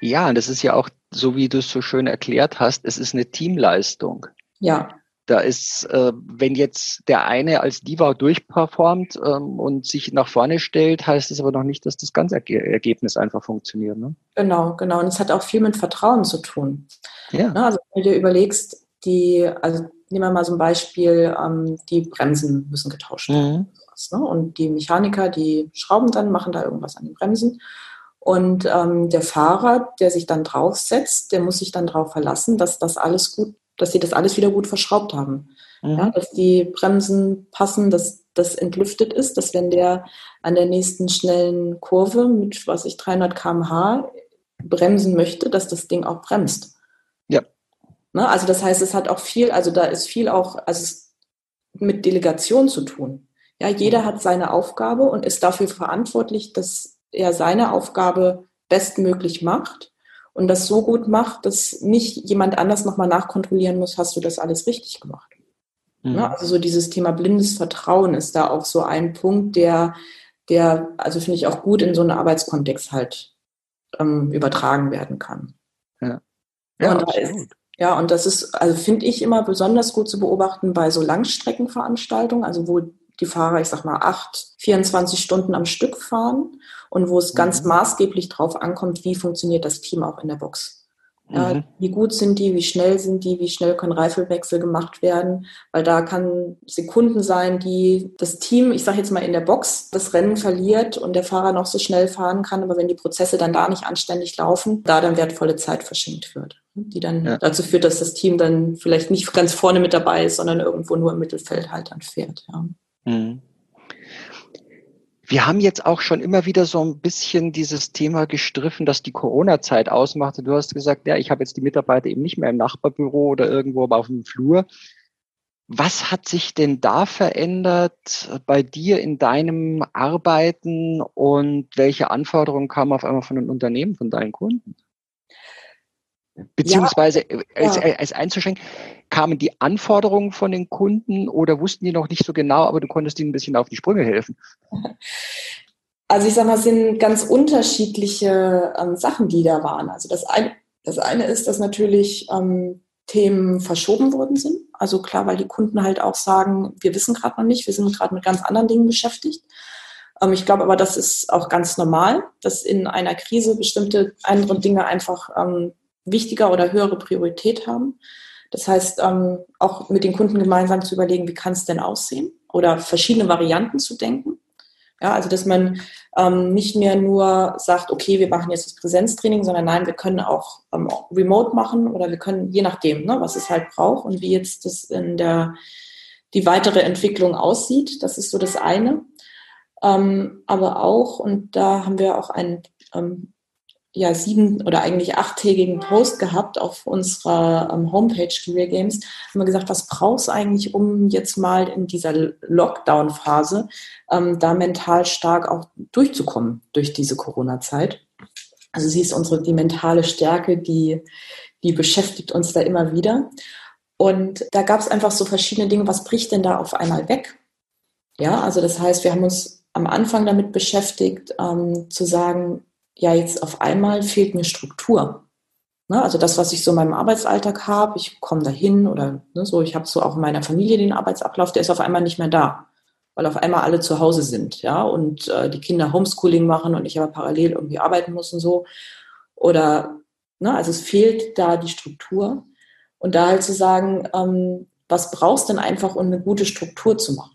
Ja, und das ist ja auch so, wie du es so schön erklärt hast, es ist eine Teamleistung. Ja. Da ist, äh, wenn jetzt der eine als Diva durchperformt ähm, und sich nach vorne stellt, heißt es aber noch nicht, dass das ganze Ergebnis einfach funktioniert. Ne? Genau, genau. Und es hat auch viel mit Vertrauen zu tun. Ja. Ne, also wenn du dir überlegst, die, also nehmen wir mal so ein Beispiel, ähm, die Bremsen müssen getauscht werden. Mhm. Ne? Und die Mechaniker, die schrauben dann, machen da irgendwas an den Bremsen. Und ähm, der Fahrer, der sich dann draufsetzt, der muss sich dann darauf verlassen, dass das alles gut dass sie das alles wieder gut verschraubt haben. Mhm. Ja, dass die Bremsen passen, dass das entlüftet ist, dass wenn der an der nächsten schnellen Kurve mit, was ich, 300 km/h bremsen möchte, dass das Ding auch bremst. Ne, also das heißt, es hat auch viel, also da ist viel auch, also mit Delegation zu tun. Ja, jeder hat seine Aufgabe und ist dafür verantwortlich, dass er seine Aufgabe bestmöglich macht und das so gut macht, dass nicht jemand anders nochmal nachkontrollieren muss, hast du das alles richtig gemacht. Mhm. Ja, also so dieses Thema blindes Vertrauen ist da auch so ein Punkt, der, der, also finde ich auch gut in so einen Arbeitskontext halt ähm, übertragen werden kann. Ja, ja, und da ist, ja, und das ist, also finde ich immer besonders gut zu beobachten bei so Langstreckenveranstaltungen, also wo die Fahrer, ich sag mal, acht, 24 Stunden am Stück fahren und wo es mhm. ganz maßgeblich drauf ankommt, wie funktioniert das Team auch in der Box. Ja, mhm. Wie gut sind die, wie schnell sind die, wie schnell können Reifenwechsel gemacht werden, weil da kann Sekunden sein, die das Team, ich sage jetzt mal in der Box, das Rennen verliert und der Fahrer noch so schnell fahren kann, aber wenn die Prozesse dann da nicht anständig laufen, da dann wertvolle Zeit verschenkt wird, die dann ja. dazu führt, dass das Team dann vielleicht nicht ganz vorne mit dabei ist, sondern irgendwo nur im Mittelfeld halt dann fährt. Ja. Mhm. Wir haben jetzt auch schon immer wieder so ein bisschen dieses Thema gestriffen, dass die Corona-Zeit ausmachte. Du hast gesagt, ja, ich habe jetzt die Mitarbeiter eben nicht mehr im Nachbarbüro oder irgendwo aber auf dem Flur. Was hat sich denn da verändert bei dir in deinem Arbeiten und welche Anforderungen kamen auf einmal von den Unternehmen, von deinen Kunden? Beziehungsweise ja, als, ja. als einzuschränken, kamen die Anforderungen von den Kunden oder wussten die noch nicht so genau, aber du konntest ihnen ein bisschen auf die Sprünge helfen? Also ich sage mal, es sind ganz unterschiedliche ähm, Sachen, die da waren. Also das eine, das eine ist, dass natürlich ähm, Themen verschoben worden sind. Also klar, weil die Kunden halt auch sagen, wir wissen gerade noch nicht, wir sind gerade mit ganz anderen Dingen beschäftigt. Ähm, ich glaube aber, das ist auch ganz normal, dass in einer Krise bestimmte andere Dinge einfach ähm, wichtiger oder höhere Priorität haben. Das heißt, ähm, auch mit den Kunden gemeinsam zu überlegen, wie kann es denn aussehen oder verschiedene Varianten zu denken. Ja, also dass man ähm, nicht mehr nur sagt, okay, wir machen jetzt das Präsenztraining, sondern nein, wir können auch ähm, remote machen oder wir können, je nachdem, ne, was es halt braucht und wie jetzt das in der die weitere Entwicklung aussieht. Das ist so das eine. Ähm, aber auch, und da haben wir auch ein ähm, ja sieben oder eigentlich achttägigen Post gehabt auf unserer ähm, Homepage Career Games, haben wir gesagt, was brauchst du eigentlich, um jetzt mal in dieser Lockdown-Phase ähm, da mental stark auch durchzukommen durch diese Corona-Zeit. Also sie ist unsere die mentale Stärke, die die beschäftigt uns da immer wieder. Und da gab es einfach so verschiedene Dinge. Was bricht denn da auf einmal weg? Ja, also das heißt, wir haben uns am Anfang damit beschäftigt, ähm, zu sagen, ja, jetzt auf einmal fehlt mir Struktur. Ne, also das, was ich so in meinem Arbeitsalltag habe, ich komme dahin oder ne, so, ich habe so auch in meiner Familie den Arbeitsablauf, der ist auf einmal nicht mehr da, weil auf einmal alle zu Hause sind, ja, und äh, die Kinder Homeschooling machen und ich aber parallel irgendwie arbeiten muss und so. Oder, ne, also es fehlt da die Struktur. Und da halt zu sagen, ähm, was brauchst du denn einfach, um eine gute Struktur zu machen?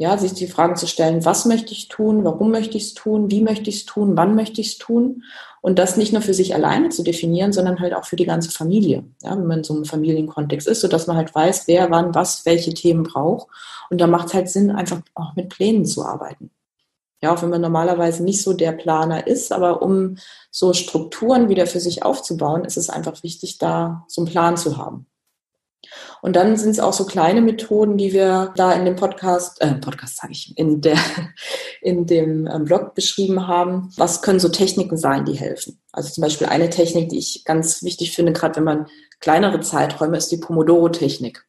Ja, sich die Fragen zu stellen, was möchte ich tun, warum möchte ich es tun, wie möchte ich es tun, wann möchte ich es tun und das nicht nur für sich alleine zu definieren, sondern halt auch für die ganze Familie, ja, wenn man in so einem Familienkontext ist, sodass man halt weiß, wer wann was welche Themen braucht und da macht es halt Sinn, einfach auch mit Plänen zu arbeiten. Ja, auch wenn man normalerweise nicht so der Planer ist, aber um so Strukturen wieder für sich aufzubauen, ist es einfach wichtig, da so einen Plan zu haben. Und dann sind es auch so kleine Methoden, die wir da in dem Podcast, äh, Podcast sage ich, in der, in dem ähm, Blog beschrieben haben. Was können so Techniken sein, die helfen? Also zum Beispiel eine Technik, die ich ganz wichtig finde, gerade wenn man kleinere Zeiträume, ist die Pomodoro-Technik.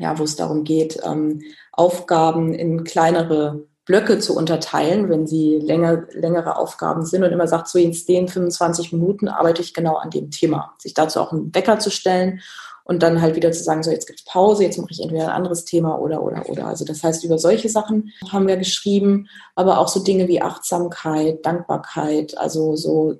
Ja, wo es darum geht, ähm, Aufgaben in kleinere Blöcke zu unterteilen, wenn sie länger, längere Aufgaben sind und immer sagt, so in den 25 Minuten arbeite ich genau an dem Thema. Sich dazu auch einen Wecker zu stellen und dann halt wieder zu sagen, so jetzt gibt's Pause, jetzt mache ich entweder ein anderes Thema oder oder oder. Also das heißt, über solche Sachen haben wir geschrieben, aber auch so Dinge wie Achtsamkeit, Dankbarkeit, also so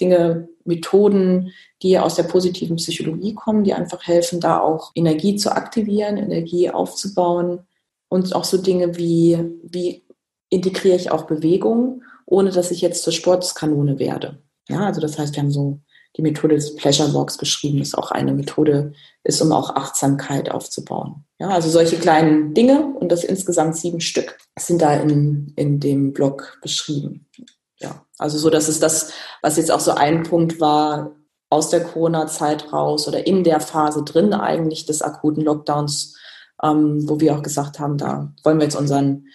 Dinge, Methoden, die aus der positiven Psychologie kommen, die einfach helfen, da auch Energie zu aktivieren, Energie aufzubauen und auch so Dinge wie, wie integriere ich auch Bewegung, ohne dass ich jetzt zur Sportskanone werde. Ja, also das heißt, wir haben so die Methode des Pleasure Walks beschrieben, ist auch eine Methode, ist, um auch Achtsamkeit aufzubauen. Ja, also solche kleinen Dinge und das insgesamt sieben Stück sind da in, in dem Blog beschrieben. Ja, also so, dass es das, was jetzt auch so ein Punkt war, aus der Corona-Zeit raus oder in der Phase drin eigentlich des akuten Lockdowns, ähm, wo wir auch gesagt haben, da wollen wir jetzt unseren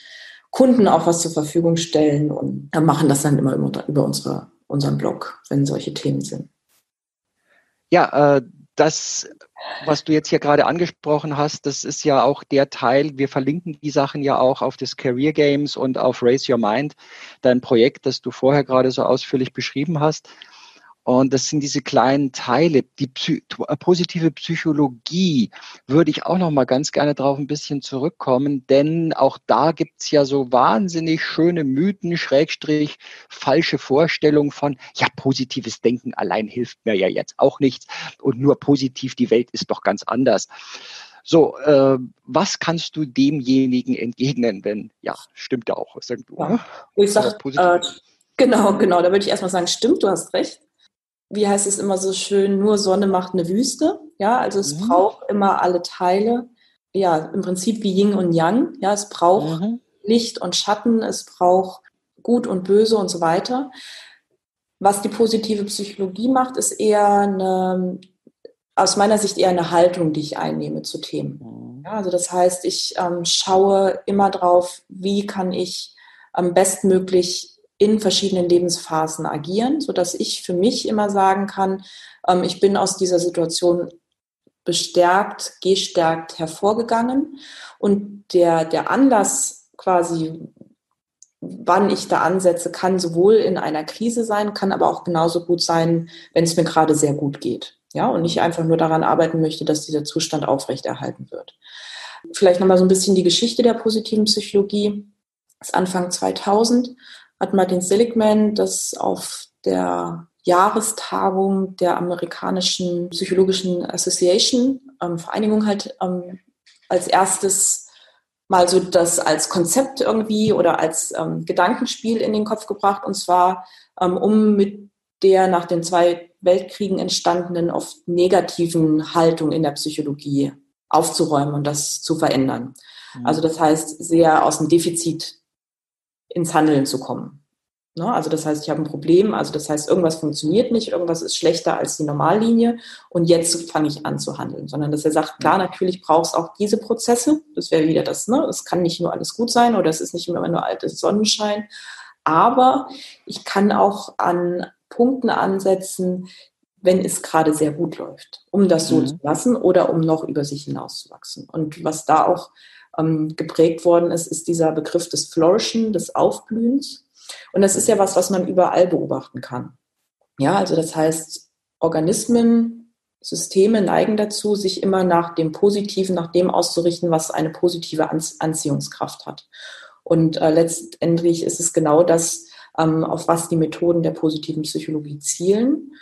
Kunden auch was zur Verfügung stellen und machen das dann immer über, über unsere, unseren Blog, wenn solche Themen sind. Ja, äh, das, was du jetzt hier gerade angesprochen hast, das ist ja auch der Teil, wir verlinken die Sachen ja auch auf das Career Games und auf Raise Your Mind, dein Projekt, das du vorher gerade so ausführlich beschrieben hast. Und das sind diese kleinen Teile. Die Psy äh, positive Psychologie würde ich auch noch mal ganz gerne drauf ein bisschen zurückkommen, denn auch da gibt's ja so wahnsinnig schöne Mythen, Schrägstrich, falsche Vorstellungen von, ja, positives Denken allein hilft mir ja jetzt auch nichts und nur positiv, die Welt ist doch ganz anders. So, äh, was kannst du demjenigen entgegnen, wenn, ja, stimmt ja auch, sag du. Ja. Ich sag, äh, genau, genau, da würde ich erstmal sagen, stimmt, du hast recht wie heißt es immer so schön, nur Sonne macht eine Wüste. Ja, also es mhm. braucht immer alle Teile. Ja, im Prinzip wie Yin und Yang. Ja, es braucht mhm. Licht und Schatten, es braucht Gut und Böse und so weiter. Was die positive Psychologie macht, ist eher eine, aus meiner Sicht eher eine Haltung, die ich einnehme zu Themen. Mhm. Ja, also das heißt, ich ähm, schaue immer drauf, wie kann ich am bestmöglich in verschiedenen Lebensphasen agieren, so dass ich für mich immer sagen kann, ähm, ich bin aus dieser Situation bestärkt, gestärkt hervorgegangen und der, der Anlass quasi, wann ich da ansetze, kann sowohl in einer Krise sein, kann aber auch genauso gut sein, wenn es mir gerade sehr gut geht. Ja, und ich einfach nur daran arbeiten möchte, dass dieser Zustand aufrechterhalten wird. Vielleicht nochmal so ein bisschen die Geschichte der positiven Psychologie. Das Anfang 2000 hat Martin Seligman das auf der Jahrestagung der amerikanischen Psychologischen Association, ähm, Vereinigung halt ähm, als erstes mal so das als Konzept irgendwie oder als ähm, Gedankenspiel in den Kopf gebracht und zwar ähm, um mit der nach den zwei Weltkriegen entstandenen oft negativen Haltung in der Psychologie aufzuräumen und das zu verändern. Mhm. Also das heißt, sehr aus dem Defizit ins Handeln zu kommen. Ne? Also das heißt, ich habe ein Problem, also das heißt, irgendwas funktioniert nicht, irgendwas ist schlechter als die Normallinie und jetzt fange ich an zu handeln. Sondern dass er sagt, klar, natürlich braucht es auch diese Prozesse. Das wäre wieder das, ne? Es kann nicht nur alles gut sein oder es ist nicht immer nur altes Sonnenschein. Aber ich kann auch an Punkten ansetzen, wenn es gerade sehr gut läuft, um das so mhm. zu lassen oder um noch über sich hinauszuwachsen. Und was da auch ähm, geprägt worden ist, ist dieser Begriff des Flourishen, des Aufblühens. Und das ist ja was, was man überall beobachten kann. Ja, also das heißt, Organismen, Systeme neigen dazu, sich immer nach dem Positiven, nach dem auszurichten, was eine positive Anziehungskraft hat. Und äh, letztendlich ist es genau das, ähm, auf was die Methoden der positiven Psychologie zielen.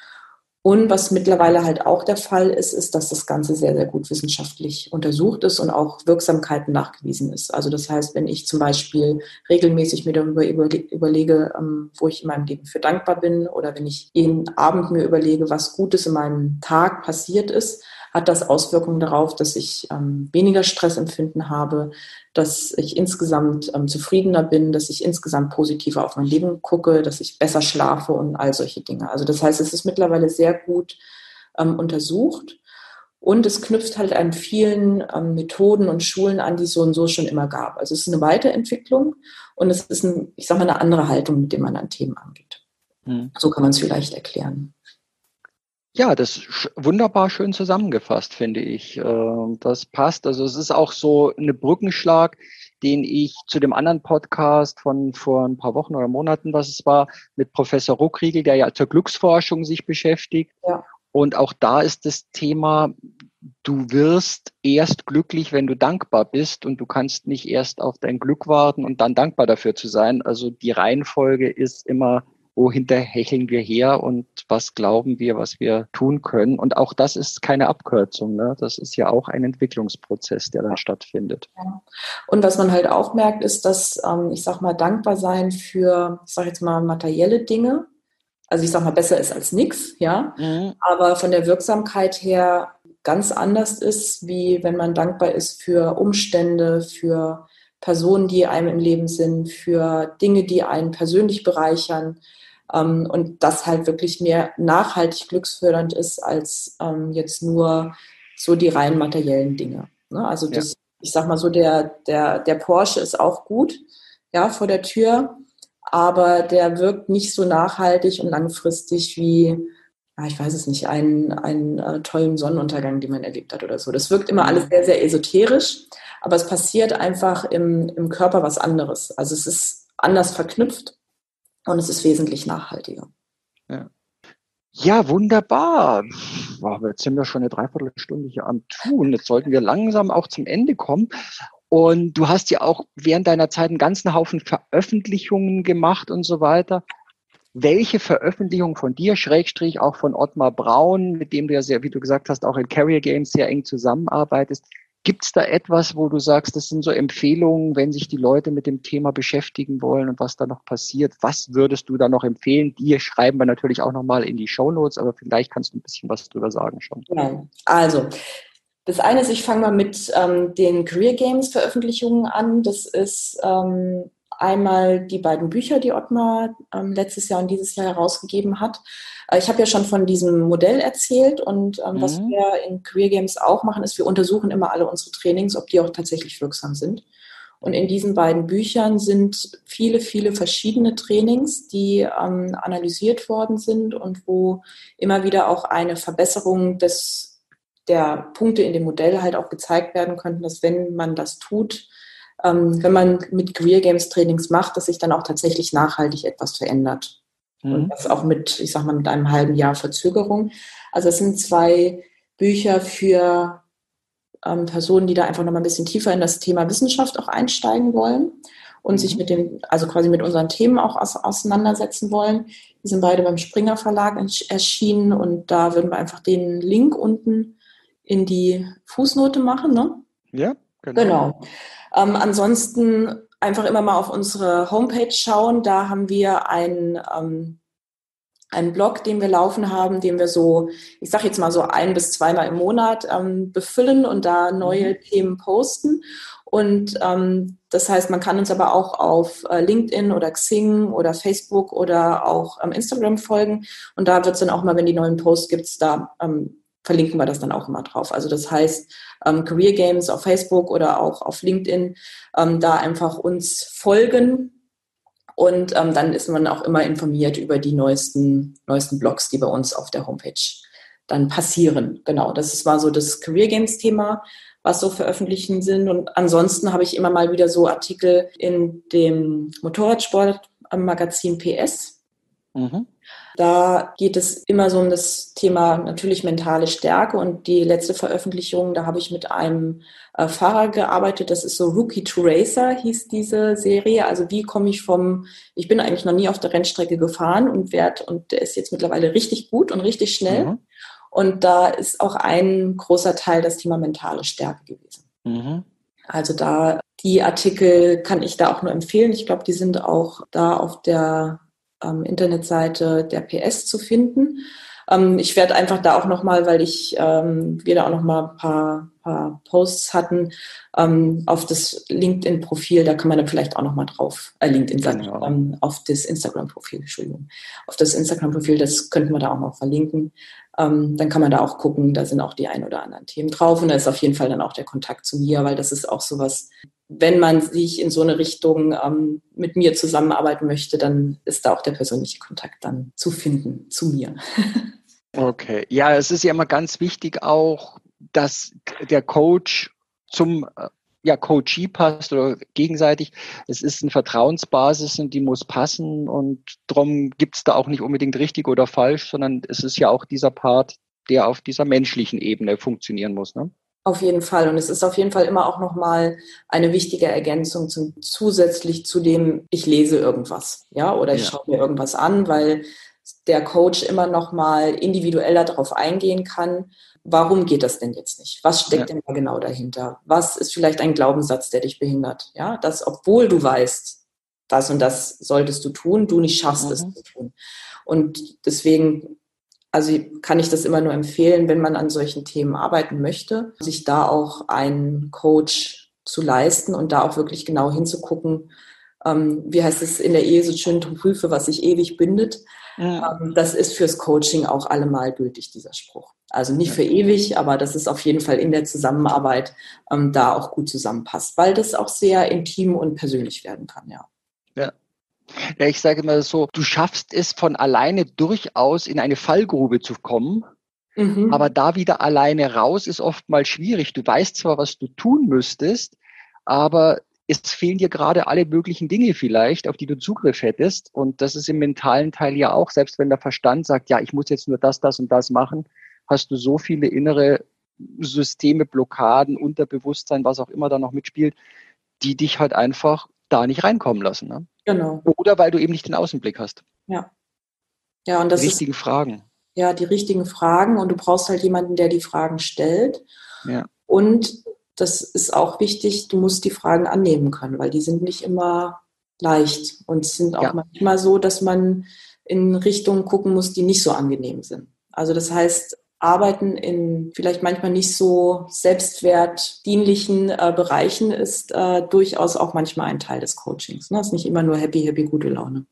Und was mittlerweile halt auch der Fall ist, ist, dass das Ganze sehr, sehr gut wissenschaftlich untersucht ist und auch Wirksamkeiten nachgewiesen ist. Also das heißt, wenn ich zum Beispiel regelmäßig mir darüber überlege, ähm, wo ich in meinem Leben für dankbar bin oder wenn ich jeden Abend mir überlege, was Gutes in meinem Tag passiert ist, hat das Auswirkungen darauf, dass ich ähm, weniger Stressempfinden habe, dass ich insgesamt ähm, zufriedener bin, dass ich insgesamt positiver auf mein Leben gucke, dass ich besser schlafe und all solche Dinge. Also das heißt, es ist mittlerweile sehr gut ähm, untersucht. Und es knüpft halt an vielen ähm, Methoden und Schulen an, die es so und so schon immer gab. Also es ist eine Weiterentwicklung und es ist, ein, ich sage mal, eine andere Haltung, mit der man an Themen angeht. Mhm. So kann man es vielleicht erklären. Ja, das ist wunderbar schön zusammengefasst, finde ich. Ähm, das passt. Also es ist auch so eine Brückenschlag, den ich zu dem anderen Podcast von vor ein paar Wochen oder Monaten, was es war, mit Professor Ruckriegel, der ja zur Glücksforschung sich beschäftigt. Ja. Und auch da ist das Thema, du wirst erst glücklich, wenn du dankbar bist und du kannst nicht erst auf dein Glück warten und dann dankbar dafür zu sein. Also die Reihenfolge ist immer wohinter hecheln wir her und was glauben wir, was wir tun können. Und auch das ist keine Abkürzung. Ne? Das ist ja auch ein Entwicklungsprozess, der dann stattfindet. Ja. Und was man halt auch merkt, ist, dass, ähm, ich sag mal, dankbar sein für, ich sag jetzt mal, materielle Dinge, also ich sag mal, besser ist als nichts, ja, mhm. aber von der Wirksamkeit her ganz anders ist, wie wenn man dankbar ist für Umstände, für Personen, die einem im Leben sind, für Dinge, die einen persönlich bereichern. Ähm, und das halt wirklich mehr nachhaltig glücksfördernd ist als ähm, jetzt nur so die rein materiellen Dinge. Ne? Also das, ja. ich sag mal so, der, der, der Porsche ist auch gut, ja, vor der Tür, aber der wirkt nicht so nachhaltig und langfristig wie, ja, ich weiß es nicht, einen, einen äh, tollen Sonnenuntergang, den man erlebt hat oder so. Das wirkt immer alles mhm. sehr, sehr esoterisch, aber es passiert einfach im, im Körper was anderes. Also es ist anders verknüpft und es ist wesentlich nachhaltiger. Ja. Ja, wunderbar. Wow, jetzt sind wir schon eine Dreiviertelstunde hier am Tun. Jetzt sollten wir langsam auch zum Ende kommen. Und du hast ja auch während deiner Zeit einen ganzen Haufen Veröffentlichungen gemacht und so weiter. Welche Veröffentlichung von dir, Schrägstrich auch von Ottmar Braun, mit dem du ja sehr, wie du gesagt hast, auch in Carrier Games sehr eng zusammenarbeitest, Gibt es da etwas, wo du sagst, das sind so Empfehlungen, wenn sich die Leute mit dem Thema beschäftigen wollen und was da noch passiert? Was würdest du da noch empfehlen? Die schreiben wir natürlich auch nochmal in die Show Notes, aber vielleicht kannst du ein bisschen was drüber sagen schon. Ja, also das eine ist, ich fange mal mit ähm, den Career Games Veröffentlichungen an. Das ist ähm, einmal die beiden Bücher, die Ottmar ähm, letztes Jahr und dieses Jahr herausgegeben hat. Äh, ich habe ja schon von diesem Modell erzählt und ähm, mhm. was wir in Career Games auch machen, ist, wir untersuchen immer alle unsere Trainings, ob die auch tatsächlich wirksam sind. Und in diesen beiden Büchern sind viele, viele verschiedene Trainings, die ähm, analysiert worden sind und wo immer wieder auch eine Verbesserung des, der Punkte in dem Modell halt auch gezeigt werden könnten, dass wenn man das tut, ähm, wenn man mit Career Games Trainings macht, dass sich dann auch tatsächlich nachhaltig etwas verändert. Mhm. Und das auch mit, ich sag mal, mit einem halben Jahr Verzögerung. Also es sind zwei Bücher für ähm, Personen, die da einfach noch mal ein bisschen tiefer in das Thema Wissenschaft auch einsteigen wollen und mhm. sich mit den, also quasi mit unseren Themen auch aus, auseinandersetzen wollen. Die sind beide beim Springer Verlag erschienen und da würden wir einfach den Link unten in die Fußnote machen, ne? Ja, genau. genau. Ähm, ansonsten einfach immer mal auf unsere Homepage schauen. Da haben wir ein, ähm, einen Blog, den wir laufen haben, den wir so, ich sage jetzt mal so ein bis zweimal im Monat ähm, befüllen und da neue mhm. Themen posten. Und ähm, das heißt, man kann uns aber auch auf äh, LinkedIn oder Xing oder Facebook oder auch ähm, Instagram folgen. Und da wird es dann auch mal, wenn die neuen Posts gibt, da ähm, verlinken wir das dann auch immer drauf. Also das heißt, ähm, Career Games auf Facebook oder auch auf LinkedIn, ähm, da einfach uns folgen und ähm, dann ist man auch immer informiert über die neuesten, neuesten Blogs, die bei uns auf der Homepage dann passieren. Genau, das war so das Career Games Thema, was so veröffentlichen sind. Und ansonsten habe ich immer mal wieder so Artikel in dem Motorradsport-Magazin PS. Mhm. Da geht es immer so um das Thema natürlich mentale Stärke und die letzte Veröffentlichung, da habe ich mit einem äh, Fahrer gearbeitet, das ist so Rookie to Racer hieß diese Serie. Also wie komme ich vom, ich bin eigentlich noch nie auf der Rennstrecke gefahren und werd, und der ist jetzt mittlerweile richtig gut und richtig schnell. Mhm. Und da ist auch ein großer Teil das Thema mentale Stärke gewesen. Mhm. Also da die Artikel kann ich da auch nur empfehlen. Ich glaube, die sind auch da auf der ähm, Internetseite der PS zu finden. Ähm, ich werde einfach da auch nochmal, weil ich ähm, wir da auch nochmal ein paar, paar Posts hatten, ähm, auf das LinkedIn-Profil, da kann man dann vielleicht auch nochmal drauf, äh, LinkedIn, genau. ähm, auf das Instagram-Profil, Entschuldigung, auf das Instagram-Profil, das könnten wir da auch noch verlinken. ähm, dann kann man da auch gucken, da sind auch die ein oder anderen Themen drauf und da ist auf jeden Fall dann auch der Kontakt zu mir, weil das ist auch sowas, wenn man sich in so eine Richtung ähm, mit mir zusammenarbeiten möchte, dann ist da auch der persönliche Kontakt dann zu finden zu mir. Okay, ja, es ist ja immer ganz wichtig auch, dass der Coach zum äh, ja, Coachee passt oder gegenseitig. Es ist eine Vertrauensbasis und die muss passen und darum gibt es da auch nicht unbedingt richtig oder falsch, sondern es ist ja auch dieser Part, der auf dieser menschlichen Ebene funktionieren muss. Ne? Auf jeden Fall. Und es ist auf jeden Fall immer auch nochmal eine wichtige Ergänzung zum, zusätzlich zu dem, ich lese irgendwas, ja, oder ich ja. schaue mir irgendwas an, weil der Coach immer nochmal individueller darauf eingehen kann warum geht das denn jetzt nicht? Was steckt ja. denn da genau dahinter? Was ist vielleicht ein Glaubenssatz, der dich behindert? Ja, dass obwohl du weißt, das und das solltest du tun, du nicht schaffst mhm. es zu tun. Und deswegen, also kann ich das immer nur empfehlen, wenn man an solchen Themen arbeiten möchte, sich da auch einen Coach zu leisten und da auch wirklich genau hinzugucken, ähm, wie heißt es in der Ehe so schön, prüfe, was sich ewig bindet. Ja. Ähm, das ist fürs Coaching auch allemal gültig, dieser Spruch. Also nicht für ewig, aber das ist auf jeden Fall in der Zusammenarbeit ähm, da auch gut zusammenpasst, weil das auch sehr intim und persönlich werden kann, ja. Ja. Ja, ich sage immer so, du schaffst es von alleine durchaus in eine Fallgrube zu kommen, mhm. aber da wieder alleine raus ist oftmals schwierig. Du weißt zwar, was du tun müsstest, aber es fehlen dir gerade alle möglichen Dinge vielleicht, auf die du Zugriff hättest. Und das ist im mentalen Teil ja auch, selbst wenn der Verstand sagt, ja, ich muss jetzt nur das, das und das machen, hast du so viele innere Systeme, Blockaden, Unterbewusstsein, was auch immer da noch mitspielt, die dich halt einfach da nicht reinkommen lassen. Ne? Genau. Oder weil du eben nicht den Außenblick hast. Ja. Ja, und das die richtigen ist, Fragen. Ja, die richtigen Fragen und du brauchst halt jemanden, der die Fragen stellt. Ja. Und das ist auch wichtig, du musst die Fragen annehmen können, weil die sind nicht immer leicht und es sind auch ja. manchmal so, dass man in Richtungen gucken muss, die nicht so angenehm sind. Also das heißt, Arbeiten in vielleicht manchmal nicht so selbstwertdienlichen äh, Bereichen ist äh, durchaus auch manchmal ein Teil des Coachings. Ne? Das ist nicht immer nur happy, happy, gute Laune.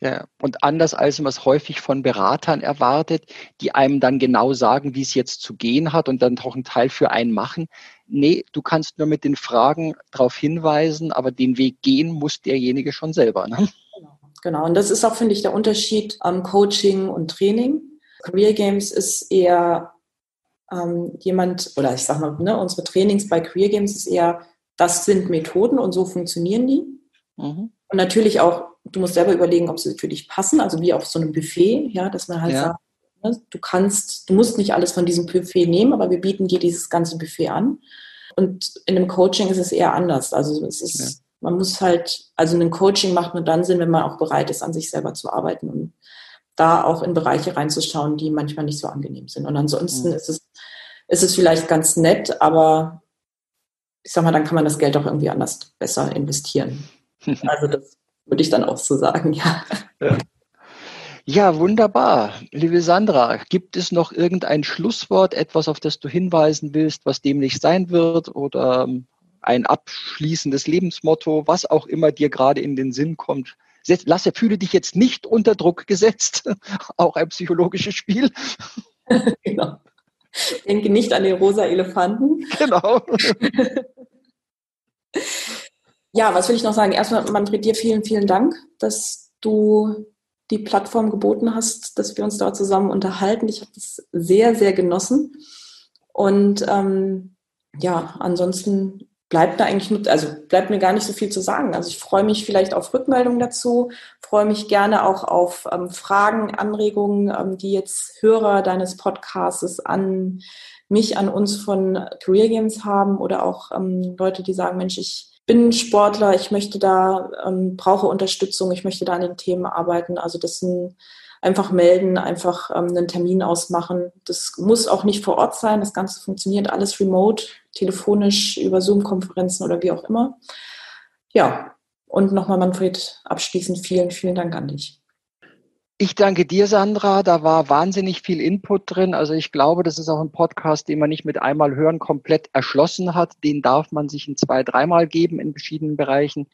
Ja, und anders als man es häufig von Beratern erwartet, die einem dann genau sagen, wie es jetzt zu gehen hat und dann auch einen Teil für einen machen. Nee, du kannst nur mit den Fragen darauf hinweisen, aber den Weg gehen muss derjenige schon selber. Ne? Genau, genau. Und das ist auch, finde ich, der Unterschied am Coaching und Training. Career Games ist eher ähm, jemand, oder ich sag mal, ne, unsere Trainings bei Career Games ist eher, das sind Methoden und so funktionieren die. Mhm. Und natürlich auch, du musst selber überlegen, ob sie für dich passen, also wie auf so einem Buffet, ja, dass man halt ja. sagt, ne, du kannst, du musst nicht alles von diesem Buffet nehmen, aber wir bieten dir dieses ganze Buffet an. Und in einem Coaching ist es eher anders. Also es ist, ja. man muss halt, also ein Coaching macht nur dann Sinn, wenn man auch bereit ist, an sich selber zu arbeiten und da auch in Bereiche reinzuschauen, die manchmal nicht so angenehm sind. Und ansonsten mhm. ist es, ist es vielleicht ganz nett, aber ich sag mal, dann kann man das Geld auch irgendwie anders besser investieren. Also das würde ich dann auch so sagen, ja. ja. Ja, wunderbar. Liebe Sandra, gibt es noch irgendein Schlusswort, etwas, auf das du hinweisen willst, was demnächst sein wird oder ähm, ein abschließendes Lebensmotto, was auch immer dir gerade in den Sinn kommt? Lasse, fühle dich jetzt nicht unter Druck gesetzt. Auch ein psychologisches Spiel. genau. Denke nicht an den rosa Elefanten. Genau. ja, was will ich noch sagen? Erstmal, Manfred, dir vielen, vielen Dank, dass du die Plattform geboten hast, dass wir uns da zusammen unterhalten. Ich habe das sehr, sehr genossen. Und ähm, ja, ansonsten bleibt da eigentlich nur, also bleibt mir gar nicht so viel zu sagen. Also ich freue mich vielleicht auf Rückmeldungen dazu, freue mich gerne auch auf ähm, Fragen, Anregungen, ähm, die jetzt Hörer deines Podcasts an mich, an uns von Career Games haben oder auch ähm, Leute, die sagen, Mensch, ich bin Sportler, ich möchte da, ähm, brauche Unterstützung, ich möchte da an den Themen arbeiten. Also das sind einfach melden, einfach ähm, einen Termin ausmachen. Das muss auch nicht vor Ort sein. Das Ganze funktioniert alles remote, telefonisch, über Zoom-Konferenzen oder wie auch immer. Ja, und nochmal, Manfred, abschließend vielen, vielen Dank an dich. Ich danke dir, Sandra. Da war wahnsinnig viel Input drin. Also ich glaube, das ist auch ein Podcast, den man nicht mit einmal hören komplett erschlossen hat. Den darf man sich in zwei, dreimal geben in verschiedenen Bereichen.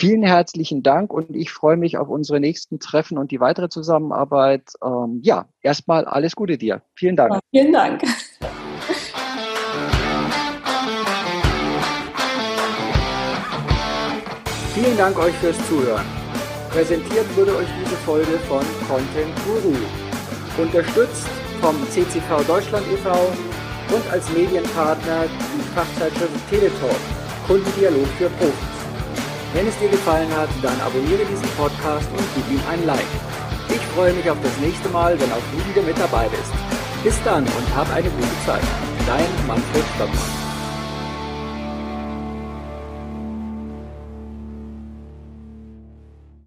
Vielen herzlichen Dank und ich freue mich auf unsere nächsten Treffen und die weitere Zusammenarbeit. Ähm, ja, erstmal alles Gute dir. Vielen Dank. Ja, vielen Dank. Vielen Dank euch fürs Zuhören. Präsentiert wurde euch diese Folge von Content Guru. Unterstützt vom CCV Deutschland e.V. und als Medienpartner die Fachzeitschrift Teletalk, Kundendialog für Profis. Wenn es dir gefallen hat, dann abonniere diesen Podcast und gib ihm ein Like. Ich freue mich auf das nächste Mal, wenn auch du wieder mit dabei bist. Bis dann und hab eine gute Zeit. Dein Manfred Stockmann.